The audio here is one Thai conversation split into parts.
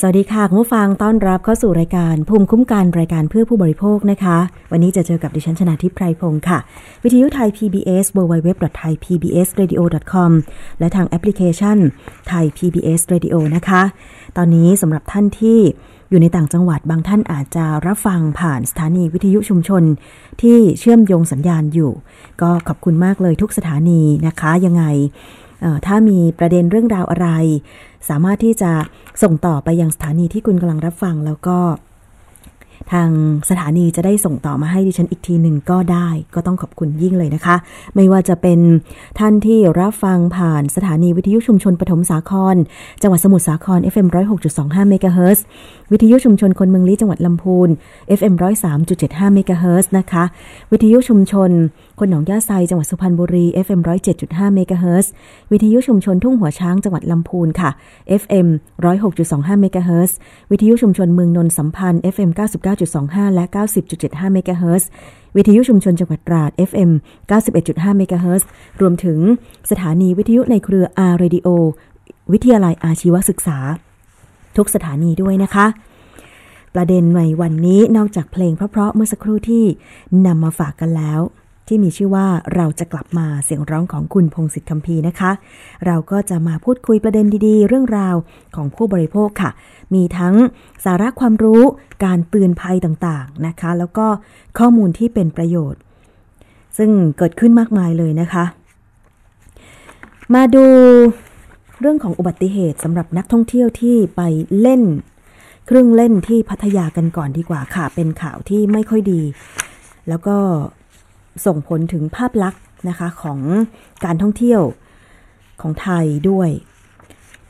สวัสดีค่ะคุณผู้ฟังต้อนรับเข้าสู่รายการภูมิคุ้มกันรายการเพื่อผู้บริโภคนะคะ วันนี้จะเจอกับดิฉันชนาทิพไพรพงศ์ค่ะ วิทยุไทย PBS www.thaipbsradio.com และทางแอปพลิเคชันไทย PBS Radio นะคะ ตอนนี้สำหรับท่านที่อยู่ในต่างจังหวัดบางท่านอาจจะรับฟังผ่านสถานีวิทยุชุมชน ที่เชื่อมโยงสัญญาณอยู่ ก็ขอบคุณมากเลยทุกสถานีนะคะยังไง ถ้ามีประเด็นเรื่องราวอะไร สามารถที่จะส่งต่อไปยังสถานีที่คุณกำลังรับฟังแล้วก็ ทางสถานีจะได้ส่งต่อมาให้ดิฉันอีกทีหนึ่งก็ได้ ก็ต้องขอบคุณยิ่งเลยนะคะ ไม่ว่าจะเป็นท่านที่รับฟังผ่านสถานีวิทยุชุมชนปฐมสาคร จังหวัดสมุทรสาคร FM 106.25เมกะเฮิรตซ์วิทยุชุมชนคนเมืองลี้จังหวัดลำพูน FM 103.75เมกะเฮิรตซ์นะคะ วิทยุชุมชน คนหนองย่าไซจังหวัดสุพรรณบุรี FM 107.5เมกะเฮิรตซ์วิทยุชุมชนทุ่งหัวช้างจังหวัดลำพูนค่ะ FM 106.25เมกะเฮิรตซ์วิทยุชุมชนเมืองนนท์สัมพันธ์ FM 99.25 และ 90.75เมกะเฮิรตซ์วิทยุชุมชนจังหวัดตราด FM 91.5เมกะเฮิรตซ์รวมถึงสถานีวิทยุในเครือ R Radio วิทยาลัยอาชีวศึกษา ทุกสถานีด้วยนะคะ ประเด็นในวันนี้นอกจากเพลงเพราะๆเมื่อสักครู่ที่นำมาฝากกันแล้ว ที่มีชื่อว่าเราจะกลับมาเสียงร้องของคุณพงศิษฐ์คำพีนะคะ เราก็จะมาพูดคุยประเด็นดีๆ เรื่องราวของผู้บริโภคค่ะ มีทั้งสาระความรู้การเตือนภัยต่างๆนะคะ แล้วก็ข้อมูลที่เป็นประโยชน์ ซึ่งเกิดขึ้นมากมายเลยนะคะ มาดู เรื่องของอุบัติเหตุสำหรับนักท่องเที่ยวที่ไปเล่น เครื่องเล่นที่พัทยากันก่อนดีกว่าค่ะ เป็นข่าวที่ไม่ค่อยดี แล้วก็ส่งผลถึงภาพลักษณ์นะคะของการท่องเที่ยวของไทยด้วย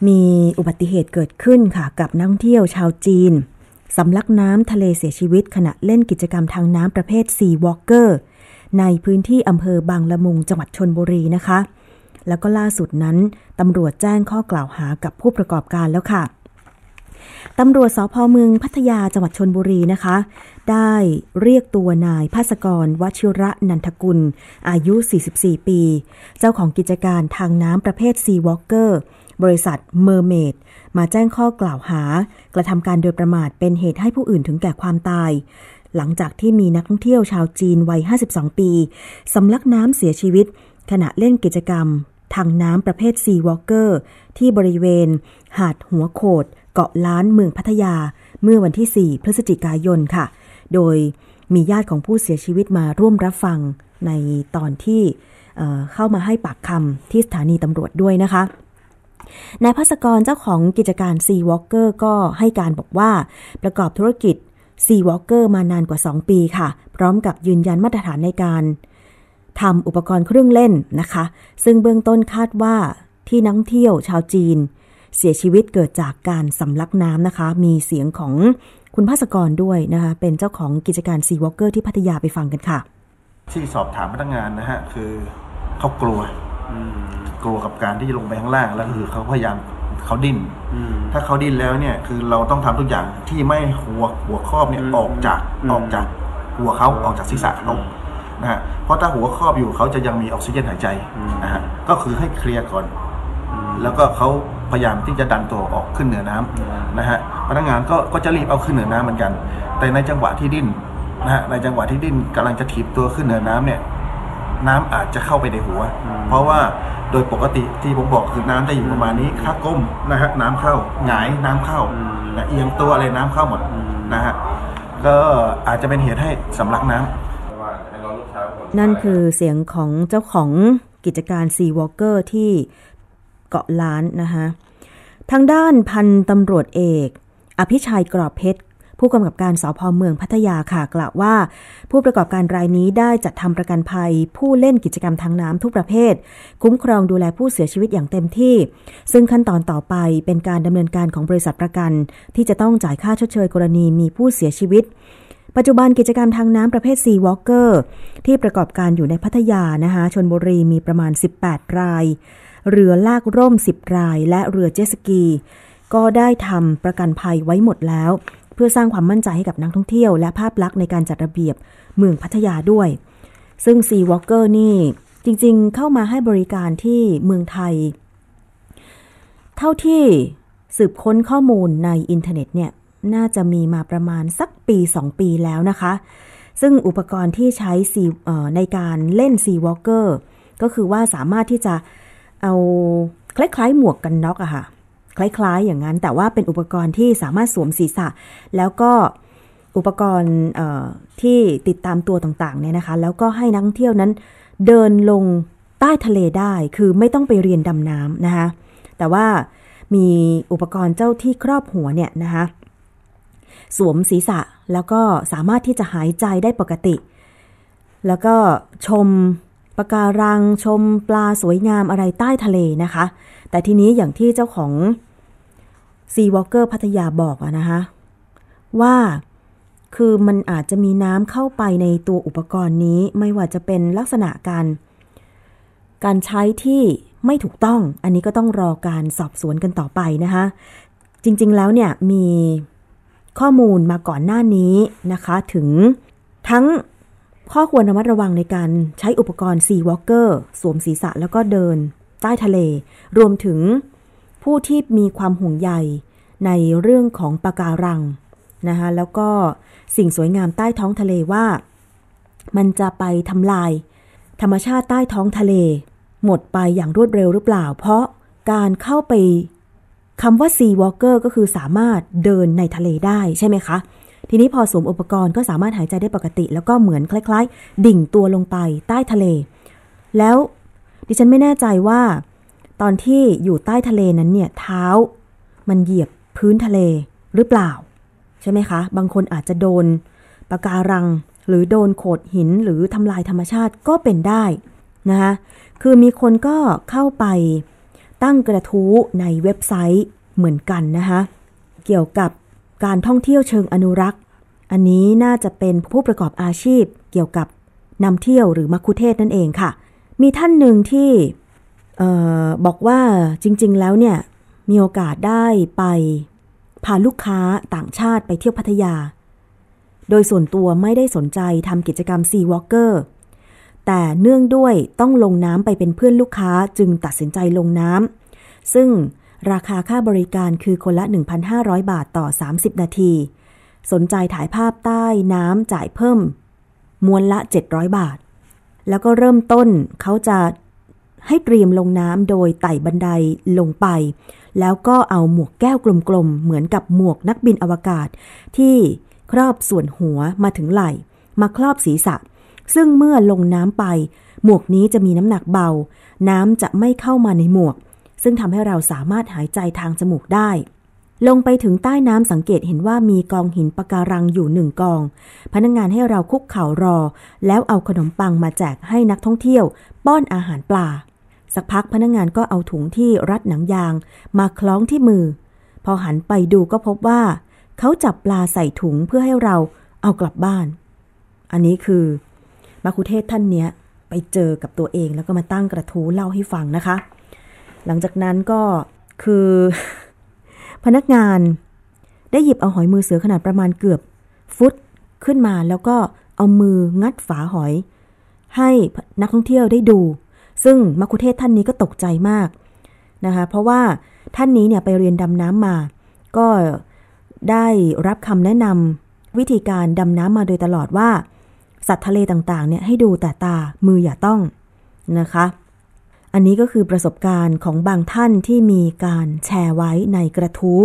มีอุบัติเหตุเกิดขึ้นค่ะ กับนักท่องเที่ยวชาวจีนสำลักน้ำทะเลเสียชีวิตขณะเล่นกิจกรรมทางน้ำประเภท Sea Walker ในพื้นที่อำเภอบางละมุงจังหวัดชนบุรีนะคะ แล้วก็ล่าสุดนั้นตำรวจแจ้งข้อกล่าวหากับผู้ประกอบการแล้วค่ะตำรวจสพเมืองพัทยาจังหวัดชนบุรีนะคะ ได้เรียกตัวนายภาสกรวชิระนันทกุล อายุ 44 ปี เจ้าของกิจการทางน้ำประเภท Sea Walker บริษัท Mermaid มาแจ้งข้อกล่าวหา กระทำการโดยประมาทเป็นเหตุให้ผู้อื่นถึงแก่ความตาย หลังจากที่มีนักท่องเที่ยวชาวจีนวัย 52 ปีสำลักน้ำเสียชีวิต ขณะเล่นกิจกรรม ทางน้ำประเภท Sea Walker ที่บริเวณ หาดหัวโขด เกาะล้านเมืองพัทยา เมื่อวันที่ 4 พฤศจิกายนค่ะ โดยมีญาติของผู้เสียชีวิตมาร่วมรับฟังในตอนที่เข้ามาให้ปากคำที่สถานีตำรวจด้วยนะคะนายภาสกรเจ้าของกิจการ Sea Walker ก็ให้การบอกว่าประกอบธุรกิจ Sea Walker มานานกว่า 2 ปีค่ะ พร้อมกับยืนยันมาตรฐานในการ ทำอุปกรณ์เครื่องเล่นนะคะ ซึ่งเบื้องต้นคาดว่าที่นักเที่ยวชาวจีน เสียชีวิตเกิดจากการสำลักน้ำนะคะ มีเสียงของคุณภาสกรด้วยนะคะ เป็นเจ้าของกิจการ Sea Walker ที่พัทยาไปฟังกันค่ะ ที่สอบถามพนักงานนะฮะ คือเขากลัวกลัวกับการที่จะลงไปข้างล่างแล้วคือเขาพยายามเขาดิ้นถ้าเขาดิ้นแล้วเนี่ย คือเราต้องทำทุกอย่างที่ไม่หัวหัวครอบเนี่ยออกจากออกจากหัวเขาออกจากศีรษะเขา นะฮะเพราะถ้าหัวครอบอยู่เขาจะยังมีออกซิเจนหายใจนะฮะก็คือให้เคลียร์ก่อน แล้วก็เขาพยายามที่จะดันตัวออกขึ้นเหนือน้ำนะฮะพนักงานก็ก็จะรีบเอาขึ้นเหนือน้ำเหมือนกัน แต่ในจังหวะที่ดิ้นนะฮะในจังหวะที่ดิ้นกำลังจะถีบตัวขึ้นเหนือน้ำเนี่ย น้ำอาจจะเข้าไปในหัว เพราะว่าโดยปกติที่ผมบอกคือน้ำจะอยู่ประมาณนี้ถ้าก้มนะฮะน้ำเข้าหงายน้ำเข้าเอียงตัวอะไรน้ำเข้าหมดนะฮะก็อาจจะเป็นเหตุให้สำลักน้ำ นั่นคือเสียงของเจ้าของกิจการซีวอลเกอร์ที่เกาะล้านนะคะทางด้านพันตำรวจเอก อภิชัยกรอบเพชรผู้กำกับการสพเมืองพัทยาค่ะกล่าวว่า ผู้ประกอบการรายนี้ได้จัดทำประกันภัย ผู้เล่นกิจกรรมทางน้ำทุกประเภท คุ้มครองดูแลผู้เสียชีวิตอย่างเต็มที่ ซึ่งขั้นตอนต่อไปเป็นการดำเนินการของบริษัทประกัน ที่จะต้องจ่ายค่าชดเชยกรณีมีผู้เสียชีวิต ปัจจุบันกิจกรรมทางน้ำประเภทซีวอล์กเกอร์ที่ประกอบการอยู่ในพัทยานะคะชนบุรีมีประมาณ 18 ราย เรือลากร่ม 10 ราย และเรือเจ็ตสกี ก็ได้ทำประกันภัยไว้หมดแล้ว เพื่อสร้างความมั่นใจให้กับนักท่องเที่ยว และภาพลักษณ์ในการจัดระเบียบเมืองพัทยาด้วย ซึ่ง Sea Walker นี่จริงๆ เข้ามาให้บริการที่เมืองไทย เท่าที่สืบค้นข้อมูลในอินเทอร์เน็ตเนี่ย น่าจะมีมาประมาณสักปี 2 ปีแล้วนะคะ ซึ่งอุปกรณ์ที่ใช้ในการเล่น Sea Walker ก็คือว่าสามารถที่จะเอาคล้ายๆ หมวกกันน็อกอะค่ะ คล้ายๆ อย่างนั้น แต่ว่าเป็นอุปกรณ์ที่สามารถสวมศีรษะ แล้วก็อุปกรณ์ที่ติดตามตัวต่างๆเนี่ยนะคะ แล้วก็ให้นักท่องเที่ยวนั้นเดินลงใต้ทะเลได้ คือไม่ต้องไปเรียนดำน้ำนะคะ แต่ว่ามีอุปกรณ์เจ้าที่ครอบหัวเนี่ยนะคะ สวมศีรษะ แล้วก็สามารถที่จะหายใจได้ปกติ แล้วก็ชมปะการังชมปลาสวยงามอะไรใต้ทะเลนะคะ แต่ทีนี้อย่างที่เจ้าของซีวอลเกอร์พัทยาบอกอะนะคะ ว่าคือมันอาจจะมีน้ำเข้าไปในตัวอุปกรณ์นี้ไม่ว่าจะเป็นลักษณะการ การใช้ที่ไม่ถูกต้อง อันนี้ก็ต้องรอการสอบสวนกันต่อไปนะคะ จริงๆแล้วเนี่ยมี ข้อมูลมาก่อนหน้านี้นะคะ ถึงทั้งข้อควรระมัดระวังในการใช้อุปกรณ์ซีวอลเกอร์สวมศีรษะแล้วก็เดิน ใต้ทะเล รวมถึงผู้ที่มีความห่วงใยในเรื่องของปะการังนะคะแล้วก็สิ่งสวยงามใต้ท้องทะเลว่า มันจะไปทำลาย ธรรมชาติใต้ท้องทะเล หมดไปอย่างรวดเร็วหรือเปล่า เพราะการเข้าไป คำว่า sea walker ก็คือสามารถเดินในทะเลได้ใช่ไหมคะ ทีนี้พอสวมอุปกรณ์ก็สามารถหายใจได้ปกติ แล้วก็เหมือนคล้าย ๆ ดิ่งตัวลงไปใต้ทะเล แล้วดิฉันไม่แน่ใจว่า ตอนที่อยู่ใต้ทะเลนั้นเนี่ยเท้า มันเหยียบพื้นทะเลหรือเปล่า ใช่ไหมคะ บางคนอาจจะโดนปะการัง หรือโดนโขดหินหรือทำลายธรรมชาติก็เป็นได้นะคะคือมีคนก็เข้าไป ตั้งกระทู้ในเว็บไซต์เหมือนกันนะคะเกี่ยวกับการท่องเที่ยวเชิงอนุรักษ์ อันนี้น่าจะเป็นผู้ประกอบอาชีพเกี่ยวกับนำเที่ยวหรือมัคคุเทศก์นั่นเองค่ะ มีท่านหนึ่งที่ออบอกว่าจริง ๆ แล้วเนี่ยมีโอกาสได้ไปพาลูกค้าต่างชาติไปเที่ยวพัทยา โดยส่วนตัวไม่ได้สนใจทำกิจกรรม Sea Walker แต่เนื่องด้วยต้องลงน้ำไปเป็นเพื่อนลูกค้าจึงตัดสินใจลงน้ำซึ่งราคาค่าบริการคือคนละ 1,500 บาทต่อ 30 นาที สนใจถ่ายภาพใต้น้ำจ่ายเพิ่ม มวนละ 700 บาท แล้วก็เริ่มต้นเขาจะให้เตรียมลงน้ำโดยไต่บันไดลงไป แล้วก็เอาหมวกแก้วกลมๆ เหมือนกับหมวกนักบินอวกาศ ที่ครอบส่วนหัวมาถึงไหล่ มาครอบศีรษะ ซึ่งเมื่อลงน้ำไป หมวกนี้จะมีน้ำหนักเบา น้ำจะไม่เข้ามาในหมวก ซึ่งทำให้เราสามารถหายใจทางจมูกได้ ลงไปถึงใต้น้ำสังเกตเห็นว่ามีกองหินปะการังอยู่หนึ่งกอง พนักงงานให้เราคุกเข่ารอ แล้วเอาขนมปังมาแจกให้นักท่องเที่ยว ป้อนอาหารปลา สักพักพนักงงานก็เอาถุงที่รัดหนังยาง มาคล้องที่มือ พอหันไปดูก็พบว่าเขาจับปลาใส่ถุงเพื่อให้เราเอากลับบ้าน อันนี้คือ มาคุเทศท่านเนี้ยไปเจอกับตัวเองแล้วก็มาตั้งกระทู้เล่าให้ฟังนะคะ หลังจากนั้นก็คือ พนักงานได้หยิบเอาหอยมือเสือขนาดประมาณเกือบ ฟุตขึ้นมาแล้วก็เอามืองัดฝาหอย ให้นักท่องเที่ยวได้ดู ซึ่งมัคคุเทศท่านนี้ก็ตกใจมากนะคะ เพราะว่าท่านนี้เนี่ยไปเรียนดำน้ำมา ก็ได้รับคำแนะนำวิธีการดำน้ำมาโดยตลอดว่า สัตว์ทะเลต่างๆเนี่ยให้ดูแต่ตามืออย่าต้องนะคะ อันนี้ก็คือประสบการณ์ของบางท่านที่มีการแชร์ไว้ในกระทู้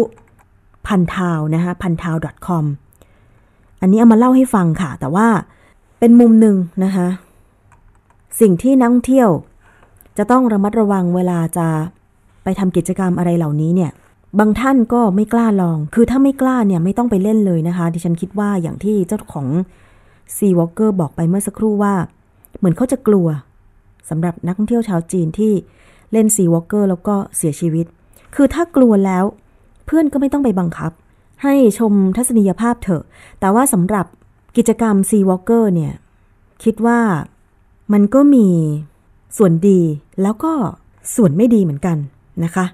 พันทาวนะคะพันทาว .com อันนี้เอามาเล่าให้ฟังค่ะ แต่ว่าเป็นมุมหนึ่งนะคะสิ่งที่นักท่องเที่ยว จะต้องระมัดระวังเวลาจะไปทำกิจกรรมอะไรเหล่านี้เนี่ย บางท่านก็ไม่กล้าลอง คือถ้าไม่กล้าเนี่ยไม่ต้องไปเล่นเลยนะคะ ดิฉันคิดว่าอย่างที่เจ้าของ Sea Walker บอกไปเมื่อสักครู่ว่า เหมือนเขาจะกลัวสำหรับนักท่องเที่ยวชาวจีนที่เล่น Sea Walker แล้วก็เสียชีวิต คือถ้ากลัวแล้ว เพื่อนก็ไม่ต้องไปบังคับ ให้ชมทัศนียภาพเถอะ แต่ว่าสำหรับกิจกรรมซีวอลเกอร์เนี่ย คิดว่ามันก็มีส่วนดีแล้วก็ส่วนไม่ดีเหมือนกันนะคะ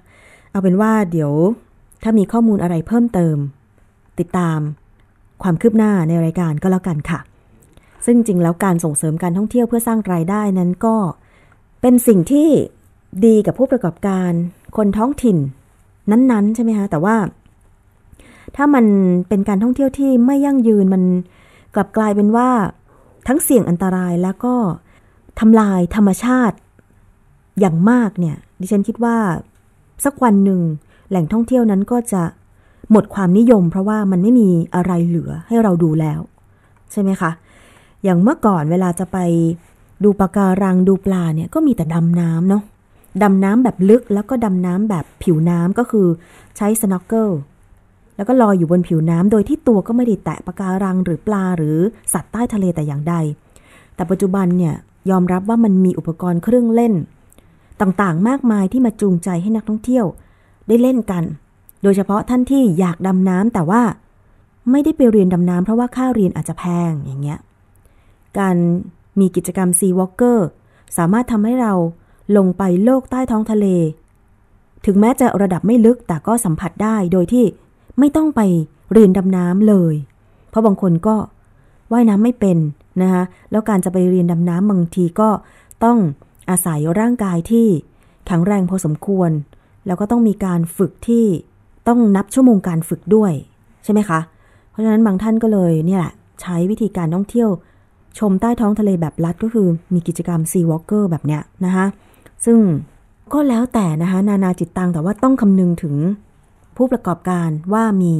เอาเป็นว่าเดี๋ยวถ้ามีข้อมูลอะไรเพิ่มเติม ติดตามความคืบหน้าในรายการก็แล้วกันค่ะ ซึ่งจริงแล้วการส่งเสริมการท่องเที่ยวเพื่อสร้างรายได้นั้นก็ เป็นสิ่งที่ดีกับผู้ประกอบการคนท้องถิ่นนั้นๆ ใช่ไหมคะแต่ว่า ถ้ามันเป็นการท่องเที่ยวที่ไม่ยั่งยืนมันกลับกลายเป็นว่าทั้งเสี่ยงอันตรายแล้วก็ทำลายธรรมชาติอย่างมากเนี่ย ดิฉันคิดว่า สักวันหนึ่งแหล่งท่องเที่ยวนั้นก็จะหมดความนิยม เพราะว่ามันไม่มีอะไรเหลือให้เราดูแล้ว ใช่ไหมคะ อย่างเมื่อก่อนเวลาจะไปดูปะการังดูปลาเนี่ยก็มีแต่ดำน้ำเนาะดำน้ำแบบลึกแล้วก็ดำน้ำแบบผิวน้ำก็คือใช้ snorkel แล้วก็ลอยอยู่บนผิวน้ำโดยที่ตัวก็ไม่ได้แตะปะการังหรือปลาหรือสัตว์ใต้ทะเลแต่อย่างใด แต่ปัจจุบันเนี่ยยอมรับว่ามันมีอุปกรณ์เครื่องเล่น ต่างๆ มากมายที่มาจูงใจให้นักท่องเที่ยว ได้เล่นกัน โดยเฉพาะท่านที่อยากดำน้ำแต่ว่า ไม่ได้ไปเรียนดำน้ำเพราะว่าค่าเรียนอาจจะแพงอย่างเงี้ย การมีกิจกรรม Sea Walker สามารถทำให้เราลงไปโลกใต้ท้องทะเล ถึงแม้จะระดับไม่ลึกแต่ก็สัมผัสได้โดยที่ไม่ต้องไปเรียนดำน้ำเลย เพราะบางคนก็ว่ายน้ำไม่เป็นนะคะแล้วการจะไปเรียนดำน้ำบางทีก็ต้องอาศัยร่างกายที่แข็งแรงพอสมควร แล้วก็ต้องมีการฝึกที่ต้องนับชั่วโมงการฝึกด้วย ใช่ไหมคะ เพราะฉะนั้นบางท่านก็เลยเนี่ยแหละใช้วิธีการท่องเที่ยว ชมใต้ท้องทะเลแบบลัดก็คือมีกิจกรรมซีวอล์กเกอร์แบบเนี้ยนะคะซึ่งก็แล้วแต่นะคะนานาจิตตังแต่ว่าต้องคำนึงถึงผู้ประกอบการว่ามี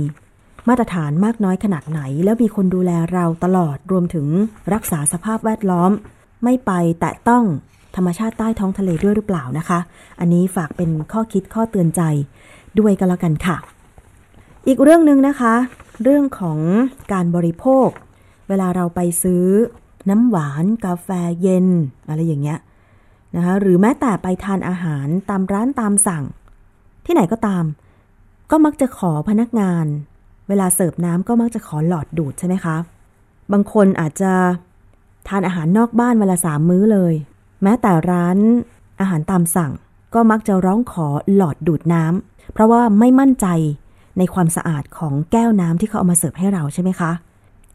มาตรฐานมากน้อยขนาดไหน แล้วมีคนดูแลเราตลอดรวมถึงรักษาสภาพแวดล้อม ไม่ไปแตะต้องธรรมชาติใต้ท้องทะเลด้วยหรือเปล่านะคะ อันนี้ฝากเป็นข้อคิดข้อเตือนใจด้วยกันแล้วกันค่ะ อีกเรื่องหนึ่งนะคะ เรื่องของการบริโภค เวลาเราไปซื้อ น้ำหวาน กาแฟเย็น อะไรอย่างเงี้ยนะคะหรือแม้แต่ไปทานอาหารตามร้านตามสั่ง ที่ไหนก็ตาม ก็มักจะขอพนักงาน เวลาเสิร์ฟน้ำก็มักจะขอหลอดดูดใช่ไหมคะ บางคนอาจจะทานอาหารนอกบ้านเวลาสามมื้อเลย แม้แต่ร้านอาหารตามสั่ง ก็มักจะร้องขอหลอดดูดน้ำเพราะว่าไม่มั่นใจในความสะอาดของแก้วน้ำที่เขาเอามาเสิร์ฟให้เราใช่ไหมคะ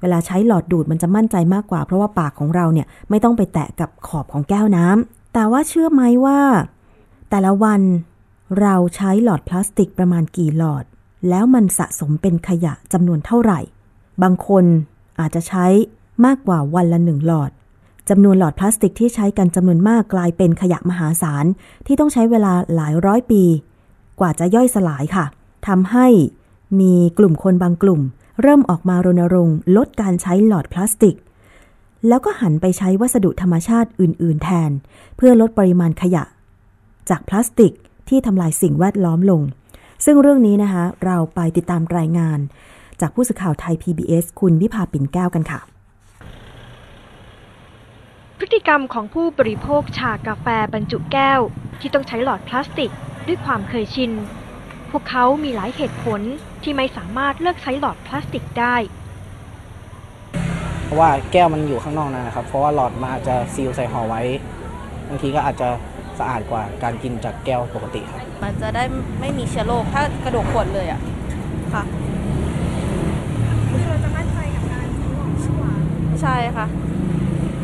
เวลาใช้หลอดดูดมันจะมั่นใจมากกว่า เพราะว่าปากของเราเนี่ยไม่ต้องไปแตะกับขอบของแก้วน้ำแต่ว่าเชื่อไหมว่า แต่ละวันเราใช้หลอดพลาสติกประมาณกี่หลอด แล้วมันสะสมเป็นขยะจำนวนเท่าไหร่ บางคนอาจจะใช้มากกว่าวันละหนึ่งหลอดจำนวนหลอดพลาสติกที่ใช้กันจำนวนมากกลายเป็นขยะมหาศาล ที่ต้องใช้เวลาหลายร้อยปี กว่าจะย่อยสลายค่ะทำให้มีกลุ่มคนบางกลุ่ม เริ่มออกมารณรงค์ลดการใช้หลอดพลาสติก แล้วก็หันไปใช้วัสดุธรรมชาติอื่น ๆ แทน เพื่อลดปริมาณขยะ จากพลาสติกที่ทำลายสิ่งแวดล้อมลง ซึ่งเรื่องนี้นะคะเราไปติดตามรายงาน จากผู้สื่อข่าวไทย PBS คุณวิภาปิ่นแก้วกันค่ะพฤติกรรมของผู้บริโภคชากาแฟบรรจุแก้ว ที่ต้องใช้หลอดพลาสติก ด้วยความเคยชิน พวกเขามีหลายเหตุผลที่ไม่สามารถเลิกใช้หลอดพลาสติกได้ เพราะว่าแก้วมันอยู่ข้างนอกนะครับ เพราะว่าหลอดมันอาจจะซีลใส่ห่อไว้บางทีก็อาจจะสะอาดกว่าการกินจากแก้วปกติครับมันจะได้ไม่มีเชื้อโรคถ้ากระดกขวดเลยอะค่ะเราจะมั่นใจกับการใช่ค่ะ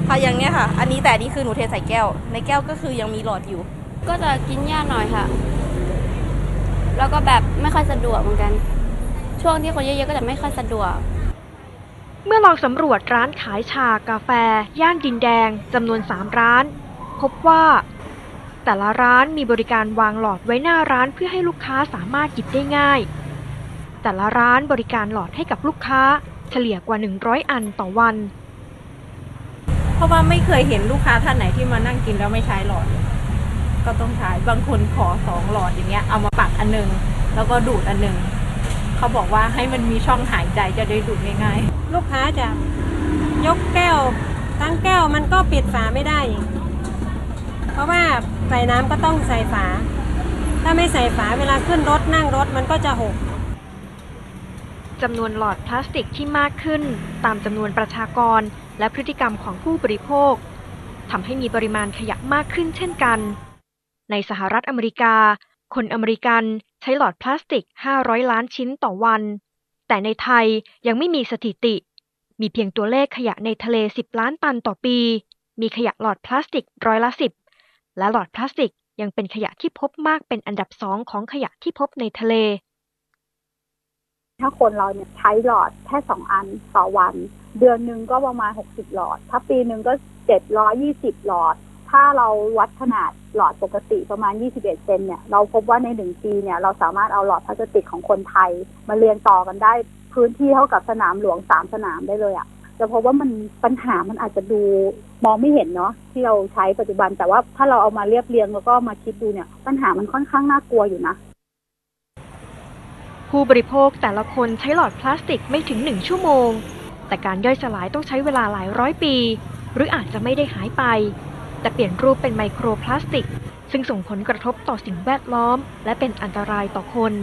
ค่ะอย่างเนี้ยค่ะ อันนี้แต่อันนี้คือหนูเทใส่แก้ว ในแก้วก็คือยังมีหลอดอยู่ ก็จะกินยากหน่อยค่ะ แล้วก็แบบไม่ค่อยสะดวกเหมือนกัน ช่วงที่คนเยอะๆก็จะไม่ค่อยสะดวก เมื่อลองสำรวจร้านขายชากาแฟ ย่านดินแดงจำนวน 3 ร้าน พบว่า แต่ละร้านมีบริการวางหลอดไว้หน้าร้านเพื่อให้ลูกค้าสามารถหยิบได้ง่าย แต่ละร้านบริการหลอดให้กับลูกค้าเฉลี่ยกว่า 100 อันต่อวัน เพราะว่าไม่เคยเห็นลูกค้าท่านไหนที่มานั่งกินแล้วไม่ใช้หลอด ก็ต้องใช้บางคนขอสองหลอดอย่างเงี้ยเอามาปักอันหนึง แล้วก็ดูดอันหนึงเขาบอกว่าให้มันมีช่องหายใจจะได้ดูดง่ายๆลูกค้าจะยกแก้ว ตั้งแก้วมันก็ปิดฝาไม่ได้ เพราะว่าใส่น้ำก็ต้องใส่ฝา ถ้าไม่ใส่ฝาเวลาขึ้นรถนั่งรถมันก็จะหกจำนวนหลอดพลาสติกที่มากขึ้น ตามจำนวนประชากรและพฤติกรรมของผู้บริโภคทำให้มีปริมาณขยะมากขึ้นเช่นกัน ในสหรัฐอเมริกา คนอเมริกันใช้หลอดพลาสติก 500 ล้านชิ้นต่อวัน แต่ในไทยยังไม่มีสถิติ มีเพียงตัวเลขขยะในทะเล 10 ล้านตันต่อปี มีขยะหลอดพลาสติกร้อยละ 10 และหลอดพลาสติกยังเป็นขยะที่พบมากเป็นอันดับสองของขยะที่พบในทะเล ถ้าคนเราเนี่ยใช้หลอดแค่สองอันต่อวัน เดือนหนึ่งก็ประมาณหกสิบหลอด ถ้าปีหนึ่งก็เจ็ดร้อยี่สิบหลอด ถ้าเราวัดขนาดหลอดปกติประมาณ 21 เซนเนี่ย เราพบว่าในหนึ่งปีเนี่ย เราสามารถเอาหลอดพลาสติกของคนไทย มาเรียงต่อกันได้พื้นที่เท่ากับสนามหลวงสามสนามได้เลยอะ่ะจะพบว่ามันปัญหามันอาจจะดูมองไม่เห็นเนาะที่เราใช้ปัจจุบัน แต่ว่าถ้าเราเอามาเรียบเรียงแล้วก็มาคิดดูเนี่ย ปัญหามันค่อนข้างน่ากลัวอยู่นะ ผู้บริโภคแต่ละคนใช้หลอดพลาสติกไม่ถึงหนึ่งชั่วโมง แต่การย่อยสลายต้องใช้เวลาหลายร้อยปี หรืออาจจะไม่ได้หายไป แต่เปลี่ยนรูปเป็นไมโครพลาสติก ซึ่งส่งผลกระทบต่อสิ่งแวดล้อม และเป็นอันตรายต่อคน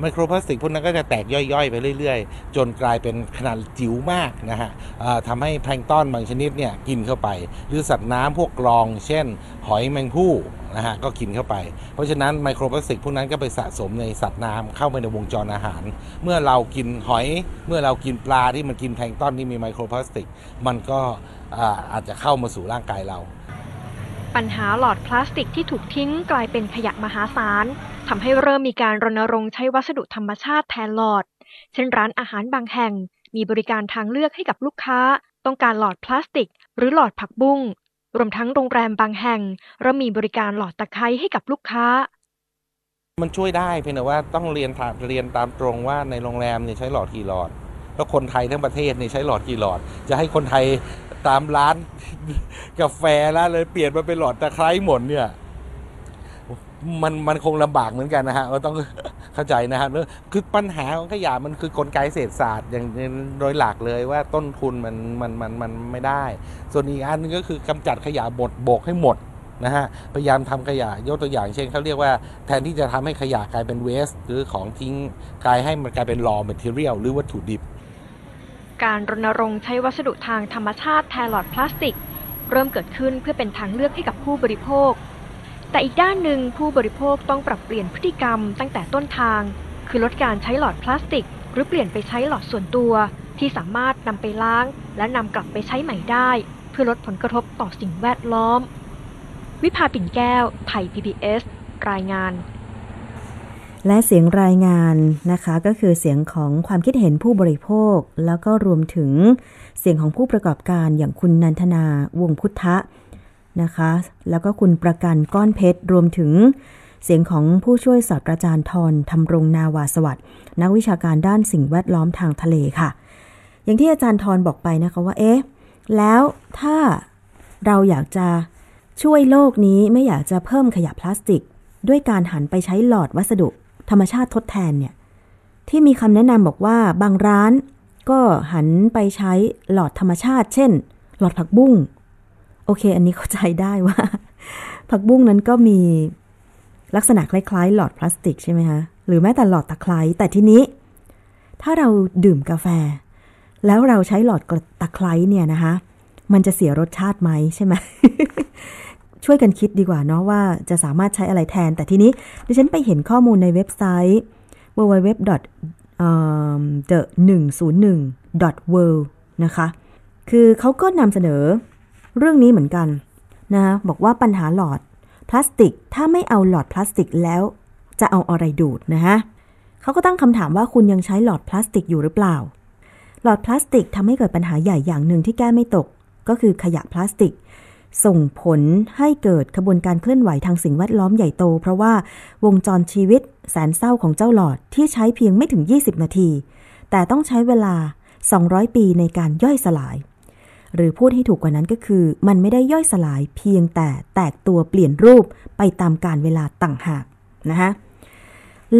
ไมโครพลาสติกพวกนั้นก็จะแตกย่อยๆ ไปเรื่อยๆ จนกลายเป็นขนาดจิ๋วมากนะฮะทำให้แพลงต้อนบางชนิดเนี่ยกินเข้าไป หรือสัตว์น้ำพวกกรอง เช่น หอยแมงผู้นะฮะก็กินเข้าไป เพราะฉะนั้นไมโครพลาสติกพวกนั้นก็ไปสะสมในสัตว์น้ำเข้าไปในวงจรอาหาร เมื่อเรากินหอย เมื่อเรากินปลาที่มันกินแพลงต้อนที่มีไมโครพลาสติก มันก็ อ่าอาจจะเข้ามาสู่ร่างกายเรา ปัญหาหลอดพลาสติกที่ถูกทิ้งกลายเป็นขยะมหาศาลทำให้เริ่มมีการรณรงค์ใช้วัสดุธรรมชาติแทนหลอด เช่นร้านอาหารบางแห่ง มีบริการทางเลือกให้กับลูกค้า ต้องการหลอดพลาสติก หรือหลอดผักบุ้งรวมทั้งโรงแรมบางแห่งเริ่มมีบริการหลอดตะไคร้ให้กับลูกค้า มันช่วยได้เพียงแต่ว่าต้องเรียนตามเรียนตามตรงว่าในโรงแรมเนี่ยใช้หลอดกี่หลอด แล้วคนไทยทั้งประเทศเนี่ยใช้หลอดกี่หลอด จะให้คนไทย ตามร้านกาแฟร้านเลยเปลี่ยนมาเป็นหลอดตะไคร้หมดเนี่ยมันมันคงลำบากเหมือนกันนะฮะก็ต้องเข้าใจนะฮะคือปัญหาของขยะมันคือกลไกเศรษฐศาสตร์อย่างโดยหลักเลยว่าต้นทุนมันมันมันมันไม่ได้ ส่วนอีกอันนึงก็คือกำจัดขยะบดบกให้หมดนะฮะพยายามทำขยะยกตัวอย่างเช่นเขาเรียกว่าแทนที่จะทำให้ขยะกลายเป็น waste หรือของทิ้งกลายให้มันกลายเป็น raw material หรือวัตถุดิบ การรณรงค์ใช้วัสดุทางธรรมชาติแทนหลอดพลาสติก เริ่มเกิดขึ้นเพื่อเป็นทางเลือกให้กับผู้บริโภค แต่อีกด้านหนึ่งผู้บริโภคต้องปรับเปลี่ยนพฤติกรรมตั้งแต่ต้นทาง คือลดการใช้หลอดพลาสติก หรือเปลี่ยนไปใช้หลอดส่วนตัว ที่สามารถนำไปล้าง และนำกลับไปใช้ใหม่ได้ เพื่อลดผลกระทบต่อสิ่งแวดล้อม วิภาปิ่นแก้ว ไทย PBS รายงาน และเสียงรายงานนะคะก็คือเสียงของความคิดเห็นผู้บริโภค แล้วก็รวมถึงเสียงของผู้ประกอบการอย่างคุณนันทนาวงพุทธะนะคะ แล้วก็คุณประกันก้อนเพชรรวมถึงเสียงของผู้ช่วยศาสตราจารย์ทรทำรงนาวาสวัสด์นักวิชาการด้านสิ่งแวดล้อมทางทะเลค่ะ อย่างที่อาจารย์ทรบอกไปนะคะว่าเอ๊ะแล้วถ้าเราอยากจะช่วยโลกนี้ไม่อยากจะเพิ่มขยะพลาสติก ด้วยการหันไปใช้หลอดวัสดุ ธรรมชาติทดแทนเนี่ยที่มีคำแนะนำบอกว่าบางร้านก็หันไปใช้หลอดธรรมชาติ เช่น หลอดผักบุ้งโอเค อันนี้เข้าใจได้ว่า ผักบุ้งนั้นก็มีลักษณะคล้าย ๆ หลอดพลาสติกใช่ไหมคะหรือแม้แต่หลอดตะไคร้แต่ทีนี้ ถ้าเราดื่มกาแฟ แล้วเราใช้หลอดตะไคร้เนี่ยนะคะ มันจะเสียรสชาติไหมใช่ไหม ช่วยกันคิดดีกว่าเนาะว่าจะสามารถใช้อะไรแทน แต่ทีนี้ดิฉันไปเห็นข้อมูลในเว็บไซต์ www the 101 world นะคะ คือเขาก็นำเสนอเรื่องนี้เหมือนกันนะบอกว่าปัญหาหลอดพลาสติก ถ้าไม่เอาหลอดพลาสติกแล้วจะเอาอะไรดูดนะฮะเขาก็ตั้งคำถามว่าคุณยังใช้หลอดพลาสติกอยู่หรือเปล่า หลอดพลาสติกทำให้เกิดปัญหาใหญ่อย่างหนึ่งที่แก้ไม่ตก ก็คือขยะพลาสติก ส่งผลให้เกิดขบวนการเคลื่อนไหวทางสิ่งแวดล้อมใหญ่โต เพราะว่าวงจรชีวิตแสนเศร้าของเจ้าหลอดที่ใช้เพียงไม่ถึง 20 นาที แต่ต้องใช้เวลา 200 ปีในการย่อยสลาย หรือพูดให้ถูกกว่านั้นก็คือ มันไม่ได้ย่อยสลายเพียงแต่แตกตัวเปลี่ยนรูปไปตามกาลเวลาต่างหากนะคะ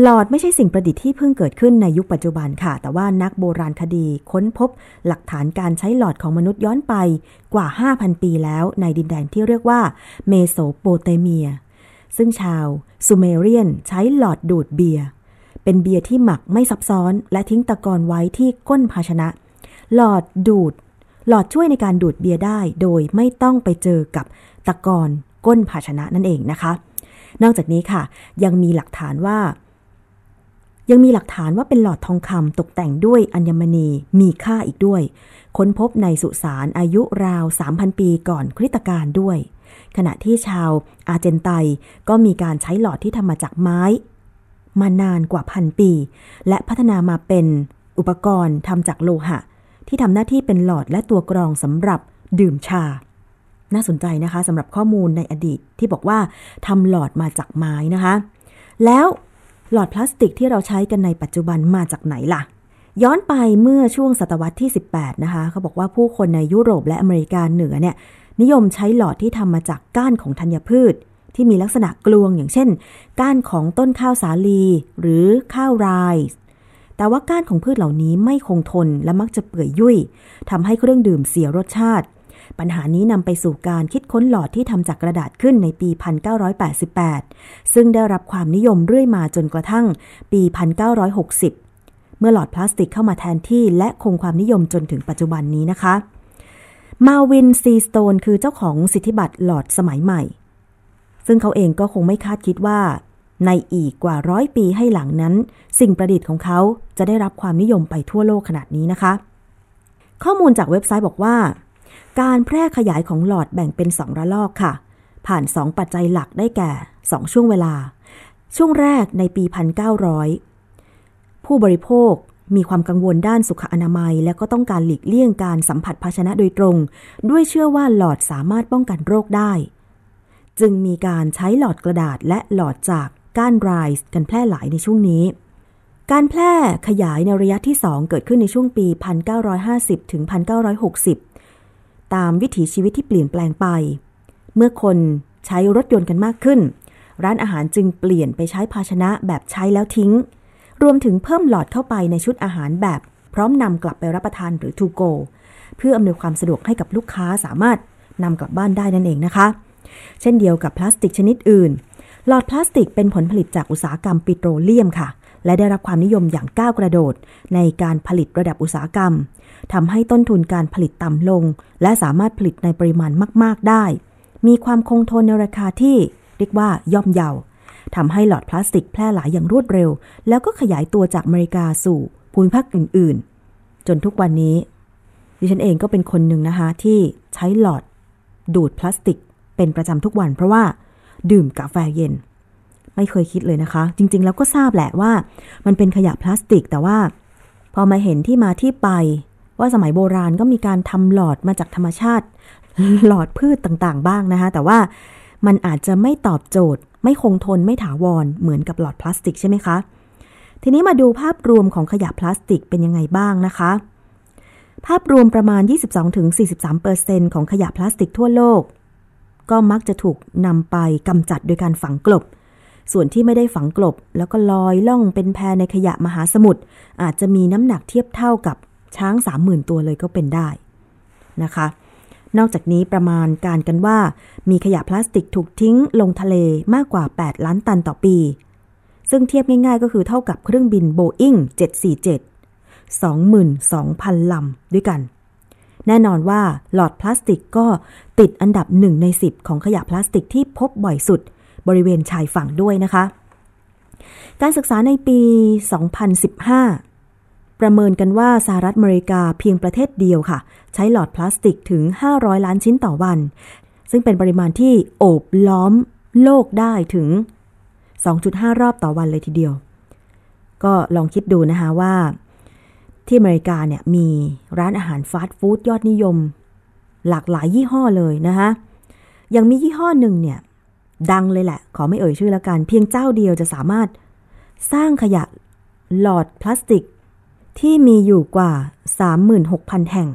หลอดไม่ใช่สิ่งประดิษฐ์ที่เพิ่งเกิดขึ้นในยุคปัจจุบันค่ะ แต่ว่านักโบราณคดีค้นพบหลักฐานการใช้หลอดของมนุษย์ย้อนไปกว่า 5,000 ปีแล้วในดินแดนที่เรียกว่าเมโสโปเตเมีย ซึ่งชาวซูเมเรียนใช้หลอดดูดเบียร์เป็นเบียร์ที่หมักไม่ซับซ้อน และทิ้งตะกอนไว้ที่ก้นภาชนะ หลอดดูด หลอดช่วยในการดูดเบียร์ได้ โดยไม่ต้องไปเจอกับตะกอนก้นภาชนะนั่นเองนะคะ นอกจากนี้ค่ะ ยังมีหลักฐานว่า ยังมีหลักฐานว่าเป็นหลอดทองคำตกแต่งด้วยอัญมณีมีค่าอีกด้วย ค้นพบในสุสานอายุราว 3,000 ปีก่อนคริสตกาลด้วย ขณะที่ชาวอาร์เจนไตก็มีการใช้หลอดที่ทำมาจากไม้ มานานกว่าพันปี และพัฒนามาเป็นอุปกรณ์ทำจากโลหะ ที่ทำหน้าที่เป็นหลอดและตัวกรองสำหรับดื่มชา น่าสนใจนะคะสำหรับข้อมูลในอดีตที่บอกว่าทำหลอดมาจากไม้นะคะ แล้ว หลอดพลาสติกที่เราใช้กันในปัจจุบันมาจากไหนล่ะ ย้อนไปเมื่อช่วงศตวรรษที่ 18 นะคะ เขาบอกว่าผู้คนในยุโรปและอเมริกาเหนือเนี่ยนิยมใช้หลอดที่ทำมาจากก้านของธัญพืช ที่มีลักษณะกลวงอย่างเช่น ก้านของต้นข้าวสาลี หรือข้าวไรซ์แต่ว่าก้านของพืชเหล่านี้ไม่คงทนและมักจะเปื่อยยุ่ยทำให้เครื่องดื่มเสียรสชาติ ปัญหานี้นำไปสู่การคิดค้นหลอดที่ทำจากกระดาษขึ้นในปี 1988 ซึ่งได้รับความนิยมเรื่อยมาจนกระทั่งปี 1960 เมื่อหลอดพลาสติกเข้ามาแทนที่และคงความนิยมจนถึงปัจจุบันนี้นะคะ มาวินซีสโตนคือเจ้าของสิทธิบัตรหลอดสมัยใหม่ ซึ่งเขาเองก็คงไม่คาดคิดว่าในอีกกว่าร้อยปีให้หลังนั้น สิ่งประดิษฐ์ของเขาจะได้รับความนิยมไปทั่วโลกขนาดนี้นะคะ ข้อมูลจากเว็บไซต์บอกว่า การแพร่ขยายของหลอดแบ่งเป็นสองระลอกค่ะ ผ่าน 2 ปัจจัยหลักได้แก่ 2 ช่วงเวลา ช่วงแรกในปี 1900 ผู้บริโภคมีความกังวลด้านสุขอนามัย และก็ต้องการหลีกเลี่ยงการสัมผัสภาชนะโดยตรง ด้วยเชื่อว่าหลอดสามารถป้องกันโรคได้ จึงมีการใช้หลอดกระดาษและหลอดจากก้านไรส์กันแพร่หลายในช่วงนี้ การแพร่ขยายในระยะที่ 2 เกิดขึ้นในช่วงปี 1950 ถึง 1960 ตามวิถีชีวิตที่เปลี่ยนแปลงไป เมื่อคนใช้รถยนต์กันมากขึ้น ร้านอาหารจึงเปลี่ยนไปใช้ภาชนะแบบใช้แล้วทิ้ง รวมถึงเพิ่มหลอดเข้าไปในชุดอาหารแบบพร้อมนำกลับไปรับประทานหรือ to go เพื่ออำนวยความสะดวกให้กับลูกค้าสามารถนำกลับบ้านได้นั่นเองนะคะ เช่นเดียวกับพลาสติกชนิดอื่น หลอดพลาสติกเป็นผลผลิตจากอุตสาหกรรมปิโตรเลียมค่ะ และได้รับความนิยมอย่างก้าวกระโดด ในการผลิตระดับอุตสาหกรรมทำให้ต้นทุนการผลิตต่ำลง และสามารถผลิตในปริมาณมาก ๆ ได้ มีความคงทนในราคาที่เรียกว่าย่อมเยาทำให้หลอดพลาสติกแพร่หลายอย่างรวดเร็ว แล้วก็ขยายตัวจากอเมริกาสู่ภูมิภาคอื่น ๆ จนทุกวันนี้ ดิฉันเองก็เป็นคนหนึ่งนะคะที่ใช้หลอดดูดพลาสติกเป็นประจำทุกวันเพราะว่า ดื่มกาแฟเย็น ไม่เคยคิดเลยนะคะ จริง ๆ แล้วก็ทราบแหละว่า มันเป็นขยะพลาสติก แต่ว่า พอมาเห็นที่มาที่ไป ว่าสมัยโบราณก็มีการทำหลอดมาจากธรรมชาติ หลอดพืชต่างๆ บ้างนะคะ แต่ว่ามันอาจจะไม่ตอบโจทย์ ไม่คงทนไม่ถาวรเหมือนกับหลอดพลาสติกใช่ไหมคะ ทีนี้มาดูภาพรวมของขยะพลาสติกเป็นยังไงบ้างนะคะ ภาพรวมประมาณ 22-43%ของขยะพลาสติกทั่วโลก ก็มักจะถูกนำไปกำจัดโดยการฝังกลบ ส่วนที่ไม่ได้ฝังกลบ แล้วก็ลอยล่องเป็นแพในขยะมหาสมุทรอาจจะมีน้ำหนักเทียบเท่ากับช้าง 30,000 ตัวเลยก็เป็นได้นะคะ นอกจากนี้ประมาณการกันว่า มีขยะพลาสติกถูกทิ้งลงทะเลมากกว่า 8 ล้านตันต่อปี ซึ่งเทียบง่ายๆ ก็คือเท่ากับเครื่องบินโบอิง747 22,000 ลำด้วยกัน แน่นอนว่าหลอดพลาสติกก็ติดอันดับหนึ่งใน 10 ของขยะพลาสติกที่พบบ่อยสุด บริเวณชายฝั่งด้วยนะคะ การศึกษาในปี 2015 ประเมินกันว่าสหรัฐอเมริกาเพียงประเทศเดียวค่ะ ใช้หลอดพลาสติกถึง 500 ล้านชิ้นต่อวัน ซึ่งเป็นปริมาณที่โอบล้อมโลกได้ถึง 2.5 รอบต่อวันเลยทีเดียว ก็ลองคิดดูนะคะว่า ที่อเมริกาเนี่ยมีร้านอาหารฟาสต์ฟู้ดยอดนิยม หลากหลายยี่ห้อเลยนะคะยังมียี่ห้อหนึ่งเนี่ย ดังเลยแหละ ขอไม่เอ่ยชื่อแล้วกัน เพียงเจ้าเดียวจะสามารถ สร้างขยะหลอดพลาสติก ที่มีอยู่กว่า 36,000 แห่ง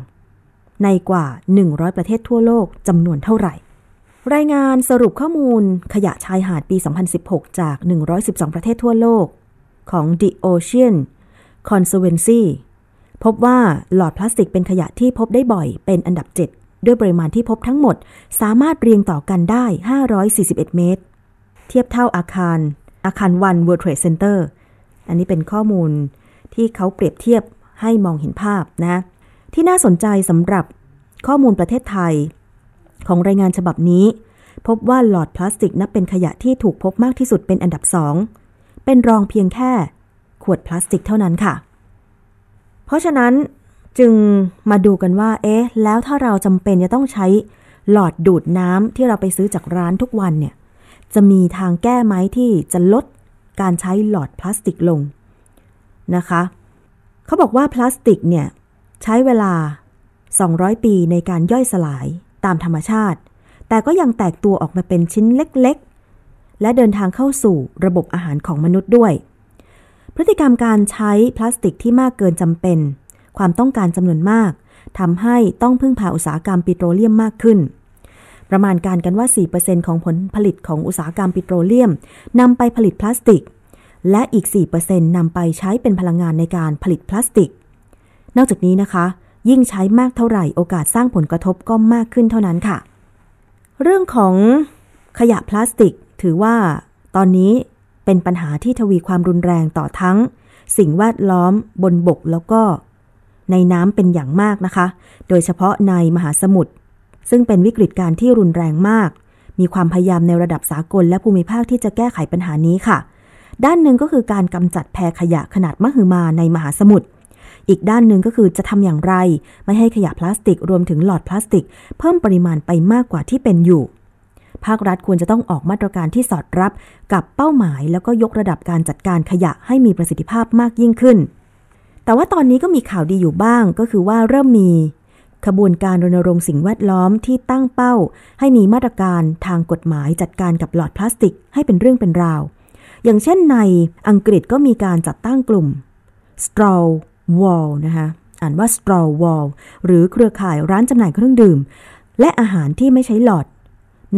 ในกว่า 100 ประเทศทั่วโลกจำนวนเท่าไหร่ รายงานสรุปข้อมูลขยะชายหาดปี 2016 จาก 112 ประเทศทั่วโลก ของ The Ocean Conservancy พบว่าหลอดพลาสติกเป็นขยะที่พบได้บ่อยเป็นอันดับ 7 ด้วยปริมาณที่พบทั้งหมด สามารถเรียงต่อกันได้ 541 เมตร เทียบเท่าอาคาร อาคาร One World Trade Center อันนี้เป็นข้อมูลที่เขาเปรียบเทียบให้มองเห็นภาพนะ ที่น่าสนใจสำหรับข้อมูลประเทศไทย ของรายงานฉบับนี้ พบว่าหลอดพลาสติกนับเป็นขยะที่ถูกพบมากที่สุดเป็นอันดับสองเป็นรองเพียงแค่ขวดพลาสติกเท่านั้นค่ะ เพราะฉะนั้น จึงมาดูกันว่า เอ๊ะ แล้วถ้าเราจำเป็นจะต้องใช้หลอดดูดน้ำที่เราไปซื้อจากร้านทุกวันเนี่ย จะมีทางแก้ไหมที่จะลดการใช้หลอดพลาสติกลงนะคะ เขาบอกว่าพลาสติกเนี่ย ใช้เวลา 200 ปีในการย่อยสลายตามธรรมชาติ แต่ก็ยังแตกตัวออกมาเป็นชิ้นเล็กๆ และเดินทางเข้าสู่ระบบอาหารของมนุษย์ด้วย พฤติกรรมการใช้พลาสติกที่มากเกินจำเป็น ความต้องการจำนวนมากทำให้ต้องพึ่งพาอุตสาหกรรมปิโตรเลียมมากขึ้น ประมาณการกันว่า 4%ของผลผลิตของอุตสาหกรรมปิโตรเลียมนำไปผลิตพลาสติก และอีก 4%นำไปใช้เป็นพลังงานในการผลิตพลาสติก นอกจากนี้นะคะ ยิ่งใช้มากเท่าไหร่โอกาสสร้างผลกระทบก็มากขึ้นเท่านั้นค่ะ เรื่องของขยะพลาสติกถือว่าตอนนี้เป็นปัญหาที่ทวีความรุนแรงต่อทั้ง สิ่งแวดล้อมบนบกแล้วก็ ในน้ำเป็นอย่างมากนะคะ โดยเฉพาะในมหาสมุทร ซึ่งเป็นวิกฤตการที่รุนแรงมาก มีความพยายามในระดับสากลและภูมิภาคที่จะแก้ไขปัญหานี้ค่ะ ด้านหนึ่งก็คือการกำจัดแพรขยะขนาดมหึมาในมหาสมุทร อีกด้านหนึ่งก็คือจะทำอย่างไร ไม่ให้ขยะพลาสติกรวมถึงหลอดพลาสติก เพิ่มปริมาณไปมากกว่าที่เป็นอยู่ภาครัฐควรจะต้องออกมาตรการที่สอดรับกับเป้าหมาย แล้วก็ยกระดับการจัดการขยะให้มีประสิทธิภาพมากยิ่งขึ้น แต่ว่าตอนนี้ก็มีข่าวดีอยู่บ้างก็คือว่าเริ่มมี ขบวนการรณรงค์สิ่งแวดล้อมที่ตั้งเป้า ให้มีมาตรการทางกฎหมายจัดการกับหลอดพลาสติกให้เป็นเรื่องเป็นราว อย่างเช่นในอังกฤษก็มีการจัดตั้งกลุ่ม straw wall นะคะอ่านว่า straw wall หรือเครือข่ายร้านจำหน่ายเครื่องดื่ม และอาหารที่ไม่ใช้หลอด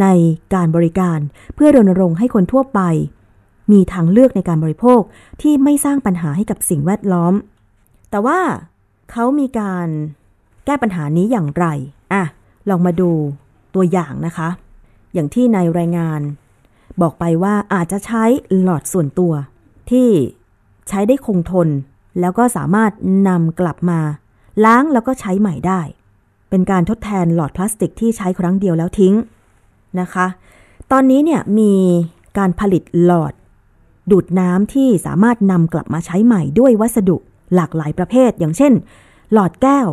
ในการบริการเพื่อรณรงค์ให้คนทั่วไป มีทางเลือกในการบริโภคที่ไม่สร้างปัญหาให้กับสิ่งแวดล้อม แต่ว่าเขามีการแก้ปัญหานี้อย่างไร อะ ลองมาดูตัวอย่างนะคะ อย่างที่ในรายงาน บอกไปว่าอาจจะใช้หลอดส่วนตัว ที่ใช้ได้คงทน แล้วก็สามารถนำกลับมา ล้างแล้วก็ใช้ใหม่ได้ เป็นการทดแทนหลอดพลาสติกที่ใช้ครั้งเดียวแล้วทิ้งนะคะ ตอนนี้เนี่ยมีการผลิตหลอด ดูดน้ำที่สามารถนำกลับมาใช้ใหม่ด้วยวัสดุ หลากหลายประเภท อย่างเช่น หลอดแก้ว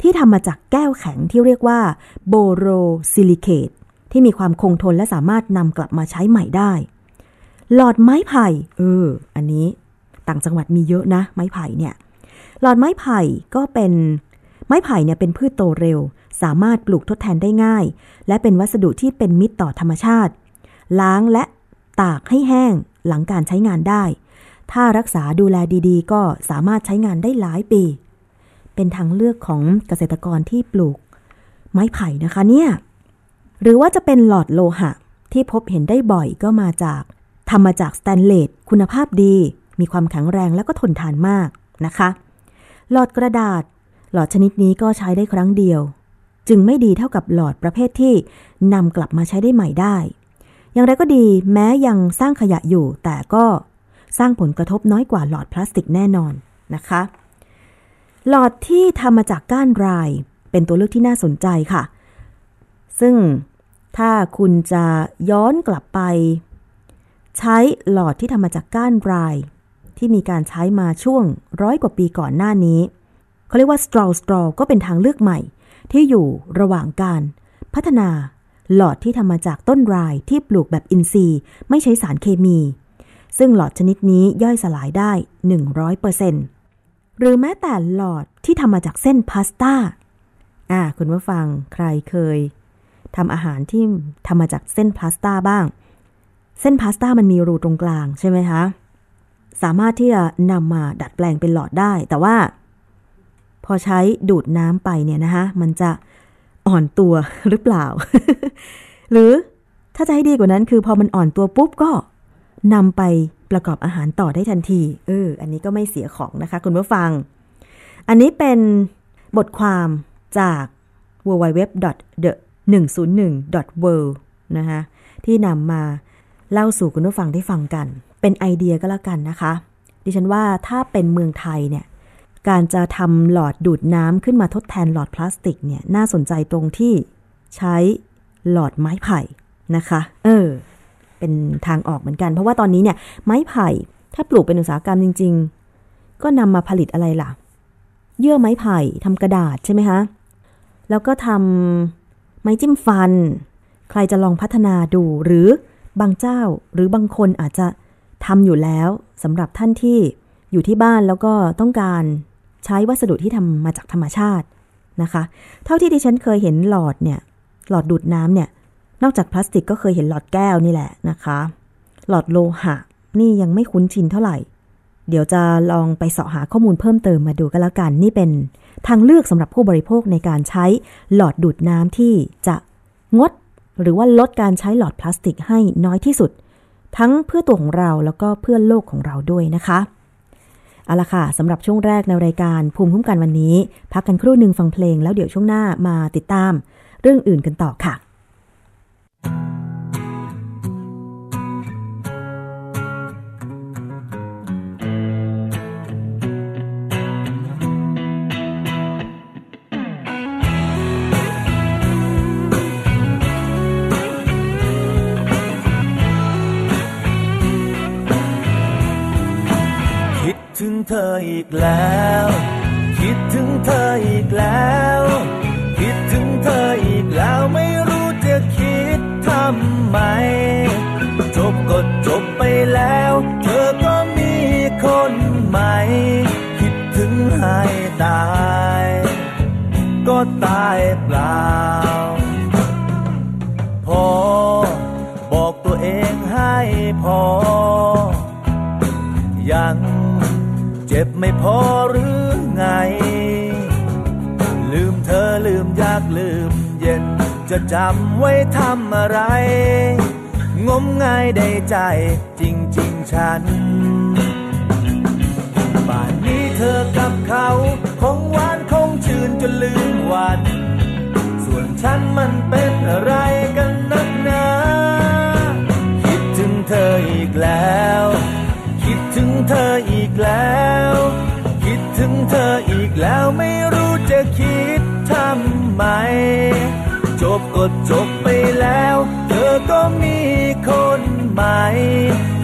ที่ทำมาจากแก้วแข็งที่เรียกว่าโบโรซิลิเคตที่มีความคงทนและสามารถนำกลับมาใช้ใหม่ได้ หลอดไม้ไผ่เออ อันนี้ต่างจังหวัดมีเยอะนะ ไม้ไผ่เนี่ย หลอดไม้ไผ่ก็เป็นไม้ไผ่เนี่ยเป็นพืชโตเร็ว สามารถปลูกทดแทนได้ง่าย และเป็นวัสดุที่เป็นมิตรต่อธรรมชาติ ล้างและตากให้แห้งหลังการใช้งานได้ ถ้ารักษาดูแลดีๆ ก็สามารถใช้งานได้หลายปี เป็นทางเลือกของเกษตรกรที่ปลูก ไม้ไผ่นะคะเนี่ย หรือว่าจะเป็นหลอดโลหะ ที่พบเห็นได้บ่อยก็มาจากทำมาจากสแตนเลสคุณภาพดี มีความแข็งแรงและก็ทนทานมากนะคะ หลอดกระดาษ หลอดชนิดนี้ก็ใช้ได้ครั้งเดียว จึงไม่ดีเท่ากับหลอดประเภทที่นำกลับมาใช้ได้ใหม่ได้ อย่างไรก็ดีแม้ยังสร้างขยะอยู่แต่ก็ สร้างผลกระทบน้อยกว่าหลอดพลาสติกแน่นอนนะคะ หลอดที่ทำมาจากก้านราย เป็นตัวเลือกที่น่าสนใจค่ะ ซึ่งถ้าคุณจะย้อนกลับไป ใช้หลอดที่ทำมาจากก้านราย ที่มีการใช้มาช่วงร้อยกว่าปีก่อนหน้านี้เขาเรียกว่า straw straw ก็เป็นทางเลือกใหม่ ที่อยู่ระหว่างการพัฒนาหลอดที่ทำมาจากต้นรายที่ปลูกแบบอินทรีย์ ไม่ใช้สารเคมี ซึ่งหลอดชนิดนี้ย่อยสลายได้ 100%หรือแม้แต่หลอดที่ทำมาจากเส้นพาสต้าอ่าคุณผู้ฟังใครเคยทำอาหารที่ทำมาจากเส้นพาสต้าบ้าง เส้นพาสต้ามันมีรูตรงกลางใช่ไหมคะ สามารถที่จะนำมาดัดแปลงเป็นหลอดได้ แต่ว่า พอใช้ดูดน้ำไปเนี่ยนะคะมันจะอ่อนตัวหรือเปล่า หรือถ้าจะให้ดีกว่านั้นคือพอมันอ่อนตัวปุ๊บก็ นำไปประกอบอาหารต่อได้ทันที เออ อันนี้ก็ไม่เสียของนะคะ คุณผู้ฟัง อันนี้เป็นบทความจาก www.the 101 world นะคะที่นำมาเล่าสู่คุณผู้ฟังได้ฟังกัน เป็นไอเดียก็แล้วกันนะคะ ดิฉันว่าถ้าเป็นเมืองไทยเนี่ย การจะทำหลอดดูดน้ำขึ้นมาทดแทนหลอดพลาสติกเนี่ย น่าสนใจตรงที่ใช้หลอดไม้ไผ่นะคะ เออ เป็นทางออกเหมือนกัน เพราะว่าตอนนี้เนี่ยไม้ไผ่ถ้าปลูกเป็นอุตสาหกรรมจริง ๆ ก็นำมาผลิตอะไรล่ะ เยื่อไม้ไผ่ทำกระดาษใช่ไหมคะแล้วก็ทำไม้จิ้มฟัน ใครจะลองพัฒนาดูหรือบางเจ้าหรือบางคนอาจจะทำอยู่แล้วสำหรับท่านที่อยู่ที่บ้านแล้วก็ต้องการใช้วัสดุที่ทำมาจากธรรมชาตินะคะ เท่าที่ดิฉันเคยเห็นหลอดเนี่ยหลอดดูดน้ำเนี่ย นอกจากพลาสติกก็เคยเห็นหลอดแก้วนี่แหละนะคะ หลอดโลหะนี่ยังไม่คุ้นชินเท่าไหร่ เดี๋ยวจะลองไปเสาะหาข้อมูลเพิ่มเติมมาดูกันแล้วกัน นี่เป็นทางเลือกสำหรับผู้บริโภคในการใช้หลอดดูดน้ำที่จะงด หรือว่าลดการใช้หลอดพลาสติกให้น้อยที่สุด ทั้งเพื่อตัวของเราแล้วก็เพื่อโลกของเราด้วยนะคะเอาละค่ะสำหรับช่วงแรกในรายการภูมิคุ้มกันวันนี้ พักกันครู่หนึ่งฟังเพลงแล้วเดี๋ยวช่วงหน้ามาติดตาม เรื่องอื่นกันต่อค่ะ ถึงเธออีกแล้ว คิดถึงเธออีกแล้ว คิดถึงเธออีกแล้วไม่รู้ำไม จบก็จบไปแล้ว เธอก็มีคนใหม่ คิดถึงให้ตาย ก็ตายเปล่า พอ บอกตัวเองให้พอ ยังเจ็บไม่พอหรือไง ลืมเธอลืมยากลืมเย็น จะจำไว้ทำอะไร งมงายได้ใจจริง ๆ ฉันป่านนี้เธอกับเขาคงหวานคงชื่นจนลืมวัน ส่วนฉันมันเป็นอะไรกันนักหนาคิดถึงเธออีกแล้ว คิดถึงเธออีกแล้ว คิดถึงเธออีกแล้วไม่รู้จะคิดทำไม จบก็จบไปแล้ว เธอก็มีคนใหม่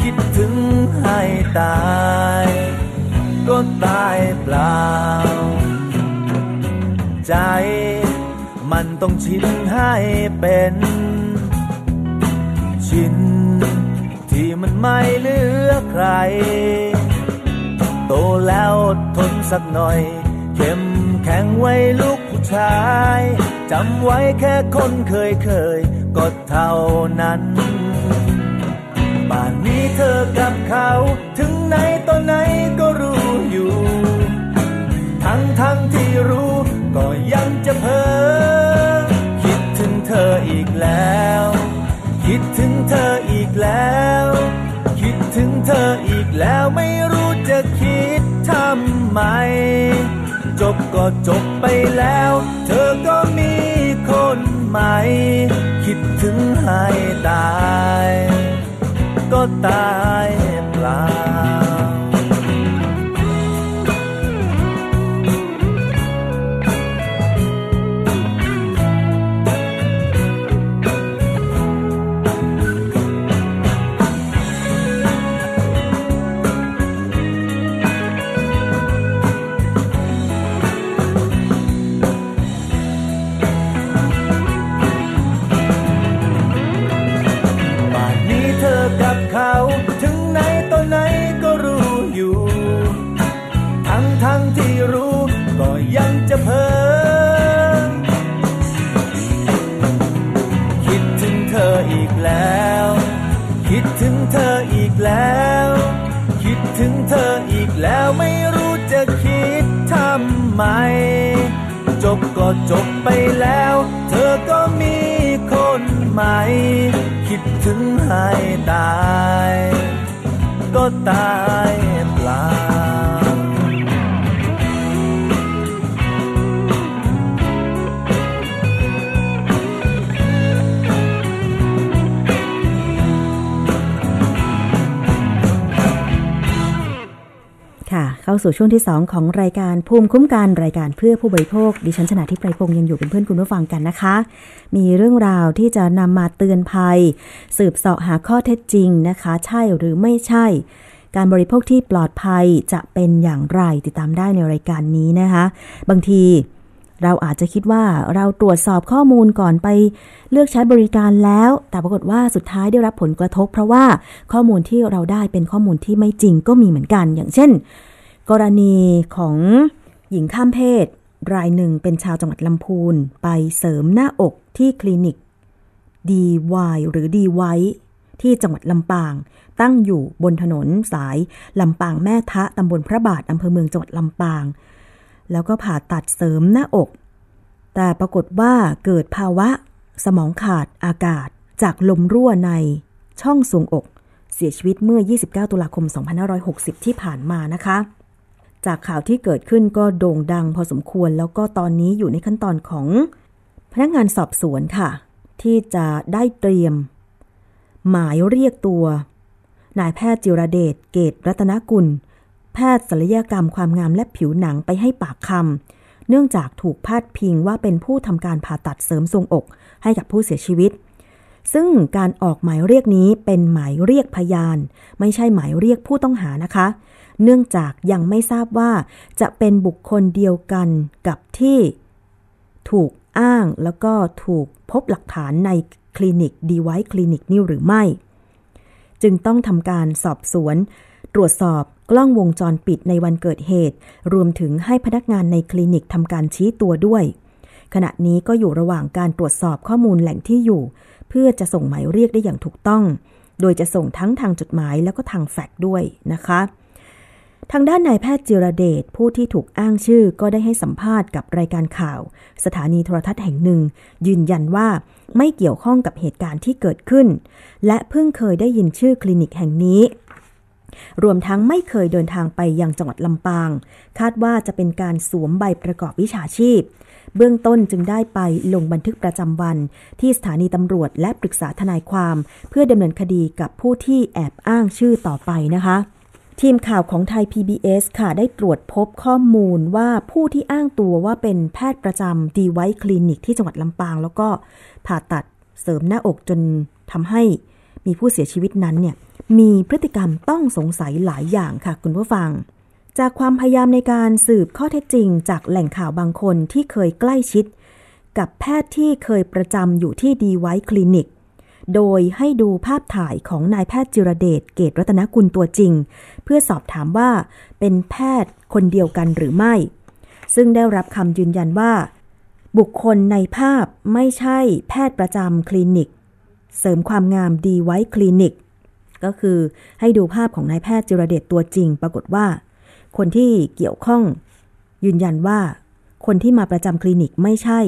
คิดถึงให้ตาย ก็ตายเปล่า ใจ มันต้องชินให้เป็น ชิน ที่มันไม่เหลือใคร โตแล้วทนสักหน่อย เข้มแข็งไว้ลูกผู้ชาย จำไว้แค่คนเคยเคยก็เท่านั้นป่านนี้เธอกับเขา ถึงไหนตอนไหนก็รู้อยู่ ทั้งทั้งที่รู้ก็ยังจะเพ้อคิดถึงเธออีกแล้ว คิดถึงเธออีกแล้ว คิดถึงเธออีกแล้วไม่รู้จะคิดทำไม จบก็จบไปแล้ว เธอก็มี ไหม คิดถึงให้ตาย ก็ตายเปล่า สู่ช่วงที่ 2 ของรายการภูมิคุ้มกันรายการเพื่อผู้บริโภค ดิฉันชนะทิพไพรพงศ์ยังอยู่เป็นเพื่อนคุณผู้ฟังกันนะคะ มีเรื่องราวที่จะนำมาเตือนภัย สืบเสาะหาข้อเท็จจริงนะคะ ใช่หรือไม่ใช่ การบริโภคที่ปลอดภัยจะเป็นอย่างไรติดตามได้ในรายการนี้นะคะ บางทีเราอาจจะคิดว่าเราตรวจสอบข้อมูลก่อนไปเลือกใช้บริการแล้ว แต่ปรากฏว่าสุดท้ายได้รับผลกระทบ เพราะว่าข้อมูลที่เราได้เป็นข้อมูลที่ไม่จริงก็มีเหมือนกัน อย่างเช่น กรณีของหญิงข้ามเพศ รายหนึ่งเป็นชาวจังหวัดลำพูน ไปเสริมหน้าอกที่คลินิก DY หรือ D ไว้ที่จังหวัดลำปาง ตั้งอยู่บนถนนสายลำปางแม่ทะตำบลพระบาทอำเภอเมืองจังหวัดลำปาง แล้วก็ผ่าตัดเสริมหน้าอก แต่ปรากฏว่าเกิดภาวะสมองขาดอากาศจากลมรั่วในช่องทรวงอก เสียชีวิตเมื่อ 29 ตุลาคม 2560 ที่ผ่านมานะคะ จากข่าวที่เกิดขึ้นก็โด่งดังพอสมควร แล้วก็ตอนนี้อยู่ในขั้นตอนของพนักงานสอบสวนค่ะ ที่จะได้เตรียม หมายเรียกตัวนายแพทย์จิรเดชเกตรัตนกุล แพทย์ศัลยกรรมความงามและผิวหนังไปให้ปากคำเนื่องจากถูกพาดพิงว่าเป็นผู้ทำการผ่าตัดเสริมทรงอก ให้กับผู้เสียชีวิต ซึ่งการออกหมายเรียกนี้เป็นหมายเรียกพยาน ไม่ใช่หมายเรียกผู้ต้องหานะคะ เนื่องจากยังไม่ทราบว่าจะเป็นบุคคลเดียวกันกับที่ถูกอ้างแล้วก็ถูกพบหลักฐานในคลินิกดีไวคลินิกนี่หรือไม่ จึงต้องทำการสอบสวน ตรวจสอบกล้องวงจรปิดในวันเกิดเหตุ รวมถึงให้พนักงานในคลินิกทำการชี้ตัวด้วย ขณะนี้ก็อยู่ระหว่างการตรวจสอบข้อมูลแหล่งที่อยู่ เพื่อจะส่งหมายเรียกได้อย่างถูกต้อง โดยจะส่งทั้งทางจดหมายแล้วก็ทางแฟกซ์ด้วยนะคะ ทางด้านนายแพทย์จิรเดชผู้ที่ถูกอ้างชื่อก็ได้ให้สัมภาษณ์กับรายการข่าว สถานีโทรทัศน์แห่งหนึ่ง ยืนยันว่าไม่เกี่ยวข้องกับเหตุการณ์ที่เกิดขึ้น และเพิ่งเคยได้ยินชื่อคลินิกแห่งนี้ รวมทั้งไม่เคยเดินทางไปยังจังหวัดลำปาง คาดว่าจะเป็นการสวมใบประกอบวิชาชีพ เบื้องต้นจึงได้ไปลงบันทึกประจำวัน ที่สถานีตำรวจและปรึกษาทนายความ เพื่อดำเนินคดีกับผู้ที่แอบอ้างชื่อต่อไปนะคะ ทีมข่าวของไทย PBS ค่ะได้ตรวจพบข้อมูลว่าผู้ที่อ้างตัวว่าเป็นแพทย์ประจำดีไวคลินิกที่จังหวัดลำปาง แล้วก็ผ่าตัดเสริมหน้าอกจนทำให้มีผู้เสียชีวิตนั้นเนี่ยมีพฤติกรรมต้องสงสัยหลายอย่างค่ะคุณผู้ฟัง จากความพยายามในการสืบข้อเท็จจริง จากแหล่งข่าวบางคนที่เคยใกล้ชิด กับแพทย์ที่เคยประจำอยู่ที่ดีไวคลินิก โดยให้ดูภาพถ่ายของนายแพทย์จิรเดชเกตรัตนกุลตัวจริง เพื่อสอบถามว่าเป็นแพทย์คนเดียวกันหรือไม่ ซึ่งได้รับคำยืนยันว่า บุคคลในภาพไม่ใช่แพทย์ประจำคลินิก เสริมความงามดีไว้คลินิก ก็คือให้ดูภาพของนายแพทย์จิรเดชตัวจริง ปรากฏว่า คนที่เกี่ยวข้อง ยืนยันว่า คนที่มาประจำคลินิกไม่ใช่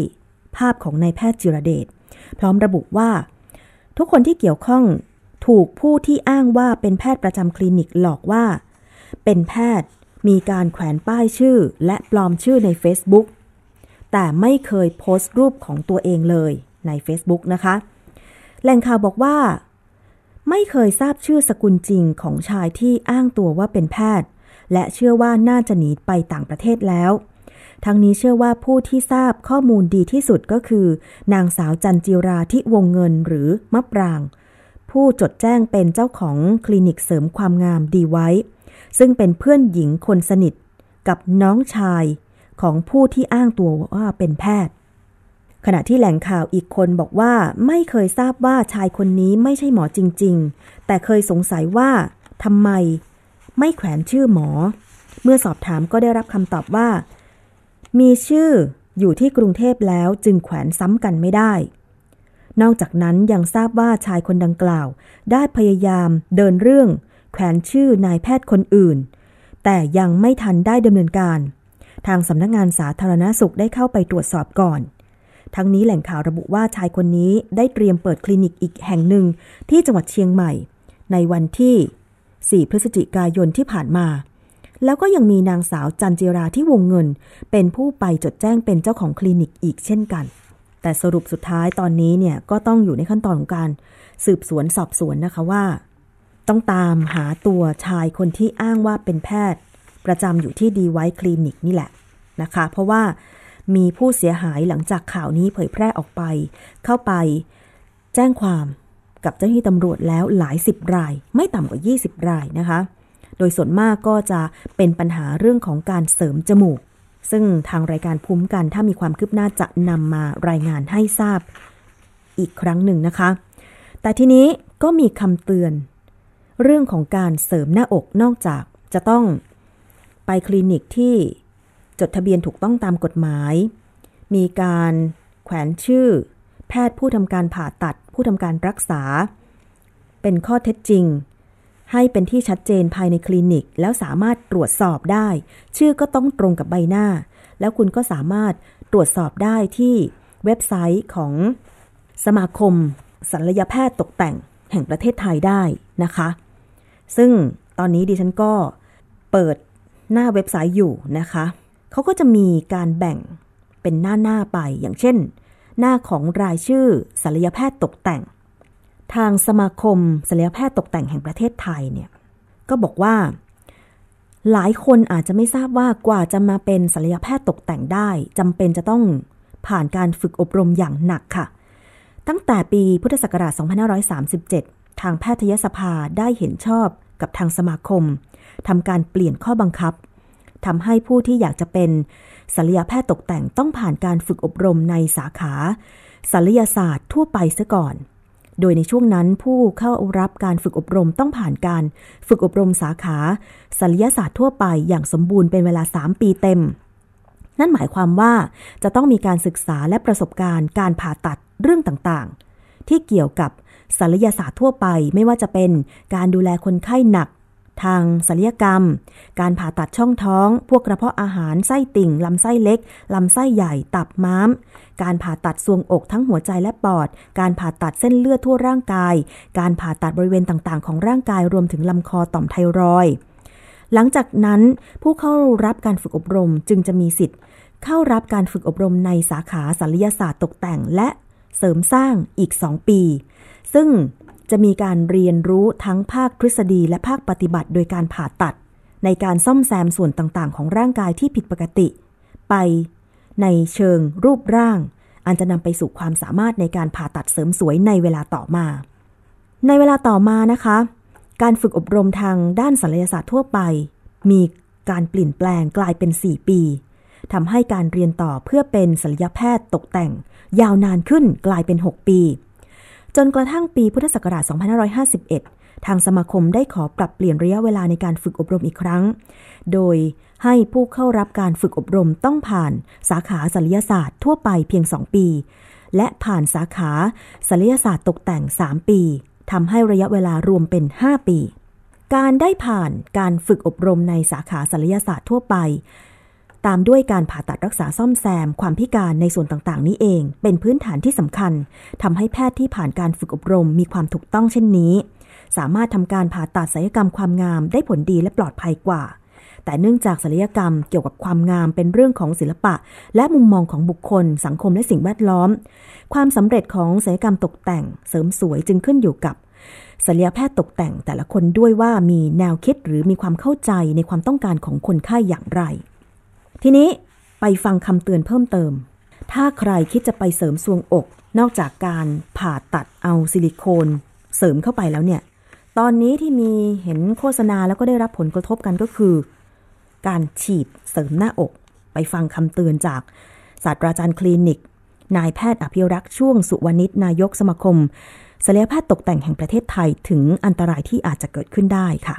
ภาพของนายแพทย์จิรเดชพร้อมระบุว่า ทุกคนที่เกี่ยวข้องถูกผู้ที่อ้างว่าเป็นแพทย์ประจำคลินิกหลอกว่า เป็นแพทย์มีการแขวนป้ายชื่อและปลอมชื่อใน Facebook แต่ไม่เคยโพสต์รูปของตัวเองเลยใน Facebook นะคะ แหล่งข่าวบอกว่า ไม่เคยทราบชื่อสกุลจริงของชายที่อ้างตัวว่าเป็นแพทย์ และเชื่อว่าน่าจะหนีไปต่างประเทศแล้ว ทั้งนี้เชื่อว่าผู้ที่ทราบข้อมูลดีที่สุดก็คือ นางสาวจันจิราที่วงเงินหรือมะปราง ผู้จดแจ้งเป็นเจ้าของคลินิกเสริมความงามดีไว้ ซึ่งเป็นเพื่อนหญิงคนสนิท กับน้องชายของผู้ที่อ้างตัวว่าเป็นแพทย์ ขณะที่แหล่งข่าวอีกคนบอกว่าไม่เคยทราบว่าชายคนนี้ไม่ใช่หมอจริง ๆ แต่เคยสงสัยว่าทำไมไม่แขวนชื่อหมอ เมื่อสอบถามก็ได้รับคำตอบว่า มีชื่ออยู่ที่กรุงเทพแล้วจึงแขวนซ้ำกันไม่ได้ นอกจากนั้นยังทราบว่าชายคนดังกล่าว ได้พยายามเดินเรื่อง แขวนชื่อนายแพทย์คนอื่น แต่ยังไม่ทันได้ดำเนินการ ทางสำนักงงานสาธารณาสุขได้เข้าไปตรวจสอบก่อน ทั้งนี้แหล่งข่าวระบุว่าชายคนนี้ได้เตรียมเปิดคลินิกอีกแห่งหนึ่งที่จังหวัดเชียงใหม่ ในวันที่ 4 พฤศจิกายนที่ผ่านมา แล้วก็ยังมีนางสาวจันจิราที่วงเงิน เป็นผู้ไปจดแจ้งเป็นเจ้าของคลินิกอีกเช่นกัน แต่สรุปสุดท้ายตอนนี้เนี่ยก็ต้องอยู่ในขั้นตอนของการสืบสวนสอบสวนนะคะว่า ต้องตามหาตัวชายคนที่อ้างว่าเป็นแพทย์ ประจำอยู่ที่ดีไวคลินิกนี่แหละนะคะ เพราะว่ามีผู้เสียหายหลังจากข่าวนี้เผยแพร่ออกไป เข้าไปแจ้งความกับเจ้าหน้าที่ตำรวจแล้วหลายสิบราย ไม่ต่ำกว่า 20 รายนะคะ โดยส่วนมากก็จะเป็นปัญหาเรื่องของการเสริมจมูก ซึ่งทางรายการภูมิกันถ้ามีความคืบหน้าจะนำมารายงานให้ทราบอีกครั้งหนึ่งนะคะ แต่ทีนี้ก็มีคำเตือน เรื่องของการเสริมหน้าอกนอกจากจะต้องไปคลินิกที่จดทะเบียนถูกต้องตามกฎหมาย มีการแขวนชื่อ แพทย์ผู้ทำการผ่าตัดผู้ทำการรักษา เป็นข้อเท็จจริง ให้เป็นที่ชัดเจนภายในคลินิก แล้วสามารถตรวจสอบได้ ชื่อก็ต้องตรงกับใบหน้า แล้วคุณก็สามารถตรวจสอบได้ที่เว็บไซต์ของสมาคมศัลยแพทย์ตกแต่งแห่งประเทศไทยได้นะคะ ซึ่งตอนนี้ดิฉันก็เปิดหน้าเว็บไซต์อยู่นะคะเขาก็จะมีการแบ่งเป็นหน้าหน้าไปอย่างเช่น หน้าของรายชื่อศัลยแพทย์ตกแต่ง ทางสมาคมศัลยแพทย์ตกแต่งแห่งประเทศไทยเนี่ยก็บอกว่า หลายคนอาจจะไม่ทราบว่ากว่าจะมาเป็นศัลยแพทย์ตกแต่งได้จำเป็นจะต้องผ่านการฝึกอบรมอย่างหนักค่ะ ตั้งแต่ปีพุทธศักราช 2537 ทางแพทยสภาได้เห็นชอบกับทางสมาคมทำการเปลี่ยนข้อบังคับทำให้ผู้ที่อยากจะเป็นศัลยแพทย์ตกแต่งต้องผ่านการฝึกอบรมในสาขาศัลยศาสตร์ทั่วไปซะก่อน โดยในช่วงนั้นผู้เข้ารับการฝึกอบรมต้องผ่านการฝึกอบรมสาขาศัลยศาสตร์ทั่วไปอย่างสมบูรณ์เป็นเวลา 3 ปีเต็ม นั่นหมายความว่าจะต้องมีการศึกษาและประสบการณ์การผ่าตัดเรื่องต่างๆ ที่เกี่ยวกับศัลยศาสตร์ทั่วไปไม่ว่าจะเป็นการดูแลคนไข้หนัก ทางศัลยกรรม การผ่าตัดช่องท้อง พวกกระเพาะอาหารไส้ติ่ง ลำไส้เล็ก ลำไส้ใหญ่ ตับม้าม การผ่าตัดทรวงอกทั้งหัวใจและปอด การผ่าตัดเส้นเลือดทั่วร่างกาย การผ่าตัดบริเวณต่างๆ ของร่างกายรวมถึงลำคอต่อมไทรอยหลังจากนั้นผู้เข้ารับการฝึกอบรมจึงจะมีสิทธิ์ เข้ารับการฝึกอบรมในสาขาศัลยศาสตร์ตกแต่งและเสริมสร้างอีก 2 ปี ซึ่ง จะมีการเรียนรู้ทั้งภาคทฤษฎีและภาคปฏิบัติโดยการผ่าตัด ในการซ่อมแซมส่วนต่างๆ ของร่างกายที่ผิดปกติ ไป ในเชิงรูปร่าง อันจะนำไปสู่ความสามารถในการผ่าตัดเสริมสวยในเวลาต่อมา ในเวลาต่อมานะคะ การฝึกอบรมทางด้านศัลยศาสตร์ทั่วไป มีการเปลี่ยนแปลงกลายเป็น 4 ปีทำให้การเรียนต่อเพื่อเป็นศัลยแพทย์ตกแต่ง ยาวนานขึ้นกลายเป็น 6 ปี จนกระทั่งปีพุทธศักราช 2551 ทางสมาคมได้ขอปรับเปลี่ยนระยะเวลาในการฝึกอบรมอีกครั้ง โดยให้ผู้เข้ารับการฝึกอบรมต้องผ่านสาขาศัลยศาสตร์ทั่วไปเพียง 2 ปี และผ่านสาขาศัลยศาสตร์ตกแต่ง 3 ปีทำให้ระยะเวลารวมเป็น 5 ปี การได้ผ่านการฝึกอบรมในสาขาศัลยศาสตร์ทั่วไป ตามด้วยการผ่าตัดรักษาซ่อมแซม ความพิการในส่วนต่างๆ นี้เอง เป็นพื้นฐานที่สำคัญทำให้แพทย์ที่ผ่านการฝึกอบรมมีความถูกต้องเช่นนี้ สามารถทำการผ่าตัดศัลยกรรมความงามได้ผลดีและปลอดภัยกว่า แต่เนื่องจากศัลยกรรมเกี่ยวกับความงามเป็นเรื่องของศิลปะ และมุมมองของบุคคล สังคมและสิ่งแวดล้อม ความสำเร็จของศัลยกรรมตกแต่ง เสริมสวยจึงขึ้นอยู่กับศัลยแพทย์ตกแต่งแต่ละคนด้วยว่ามีแนวคิดหรือมีความเข้าใจในความต้องการของคนไข้อย่างไร ทีนี้ไปฟังคำเตือนเพิ่มเติม ถ้าใครคิดจะไปเสริมทรวงอก นอกจากการผ่าตัดเอาซิลิโคน เสริมเข้าไปแล้วเนี่ย ตอนนี้ที่มีเห็นโฆษณาแล้วก็ได้รับผลกระทบกันก็คือ การฉีดเสริมหน้าอก ไปฟังคำเตือนจากศาสตราจารย์คลินิก นายแพทย์อภิรักษ์ช่วงสุวรรณิชนายกสมาคมศัลยแพทย์ตกแต่งแห่งประเทศไทยถึงอันตรายที่อาจจะเกิดขึ้นได้ค่ะ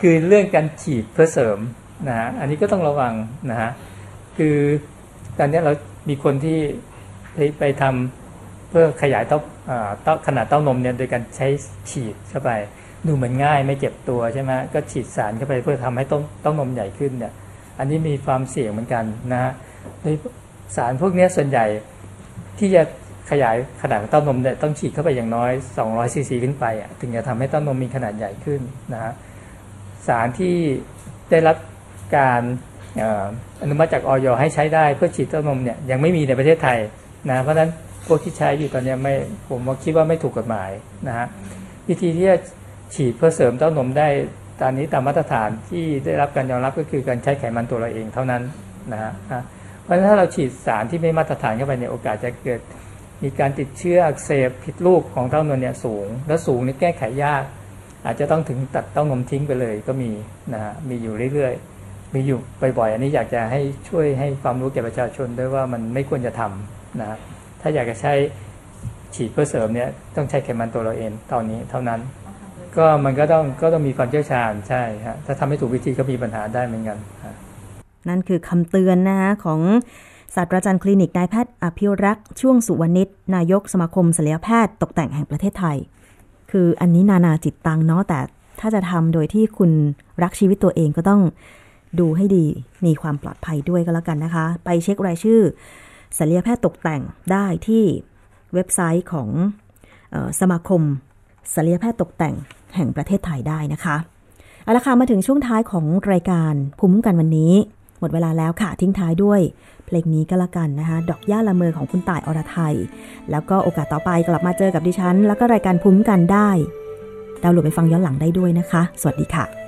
คือเรื่องการฉีดเพื่อเสริม นะฮะอันนี้ก็ต้องระวังนะฮะคือตอนนี้เรามีคนที่ไปทำเพื่อขยายเต้าเต้าขนาดเต้านมเนี่ยโดยการใช้ฉีดเข้าไป ดูเหมือนง่ายไม่เจ็บตัวใช่ไหมก็ฉีดสารเข้าไปเพื่อทำให้ต้นเต้านมใหญ่ขึ้นเนี่ยอันนี้มีความเสี่ยงเหมือนกันนะฮะในสารพวกนี้ส่วนใหญ่ที่จะขยายขนาดเต้านมเนี่ยต้องฉีดเข้าไปอย่างน้อย 200ซีซีขึ้นไปอะถึงจะทำให้เต้านมมีขนาดใหญ่ขึ้นนะฮะสารที่ได้รับ การอนุมัติจากออยให้ใช้ได้เพื่อฉีดเต้านมเนี่ยยังไม่มีในประเทศไทยนะเพราะฉะนั้นพวกที่ใช้อยู่ตอนนี้ไม่ผมคิดว่าไม่ถูกกฎหมายนะฮะวิธีที่จะฉีดเพื่อเสริมเต้านมได้ตอนนี้ตามมาตรฐานที่ได้รับการยอมรับก็คือการใช้ไขมันตัวเราเองเท่านั้นนะฮะเพราะฉะนั้นถ้าเราฉีดสารที่ไม่มาตรฐานเข้าไปในโอกาสจะเกิดมีการติดเชื้ออักเสบผิดรูปของเต้านมเนี่ยสูง และสูงนี่แก้ไขยาก อาจจะต้องถึงตัดเต้านมทิ้งไปเลยก็มีนะฮะมีอยู่เรื่อยๆ มีอยู่บ่อยๆอันนี้อยากจะให้ช่วยให้ความรู้แก่ประชาชนด้วยว่ามันไม่ควรจะทำนะถ้าอยากจะใช้ฉีดเพื่อเสริมเนี่ยต้องใช้ไขมันตัวเราเองตอนนี้เท่านั้น ก็มันก็ต้องก็ต้องมีความเชี่ยวชาญใช่ฮะถ้าทำให้ถูกวิธีก็มีปัญหาได้เหมือนกันนั่นคือคำเตือนนะคะของศาสตราจารย์คลินิกนายแพทย์อภิรักษ์ช่วงสุวรรณิชนายกสมาคมศัลยแพทย์ตกแต่งแห่งประเทศไทย คืออันนี้นานาจิตตังเนาะแต่ถ้าจะทำโดยที่คุณรักชีวิตตัวเองก็ต้อง ดูให้ดีมีความปลอดภัยด้วยก็แล้วกันนะคะ ไปเช็ครายชื่อศัลยแพทย์ตกแต่งได้ที่เว็บไซต์ของออสมาคมศัลยแพทย์ตกแต่งแห่งประเทศไทยได้นะคะเอาละค่ะมาถึงช่วงท้ายของรายการภูมิกันวันนี้ หมดเวลาแล้วค่ะทิ้งท้ายด้วย เพลงนี้ก็แล้วกันนะคะ ดอกย่าละเมอของคุณต่ายอรไทย แล้วก็โอกาสต่อไปกลับมาเจอกับดิฉัน แล้วก็รายการภูมิกันได้ดาวน์โหลดไปฟังย้อนหลังได้ด้วยนะคะ สวัสดีค่ะ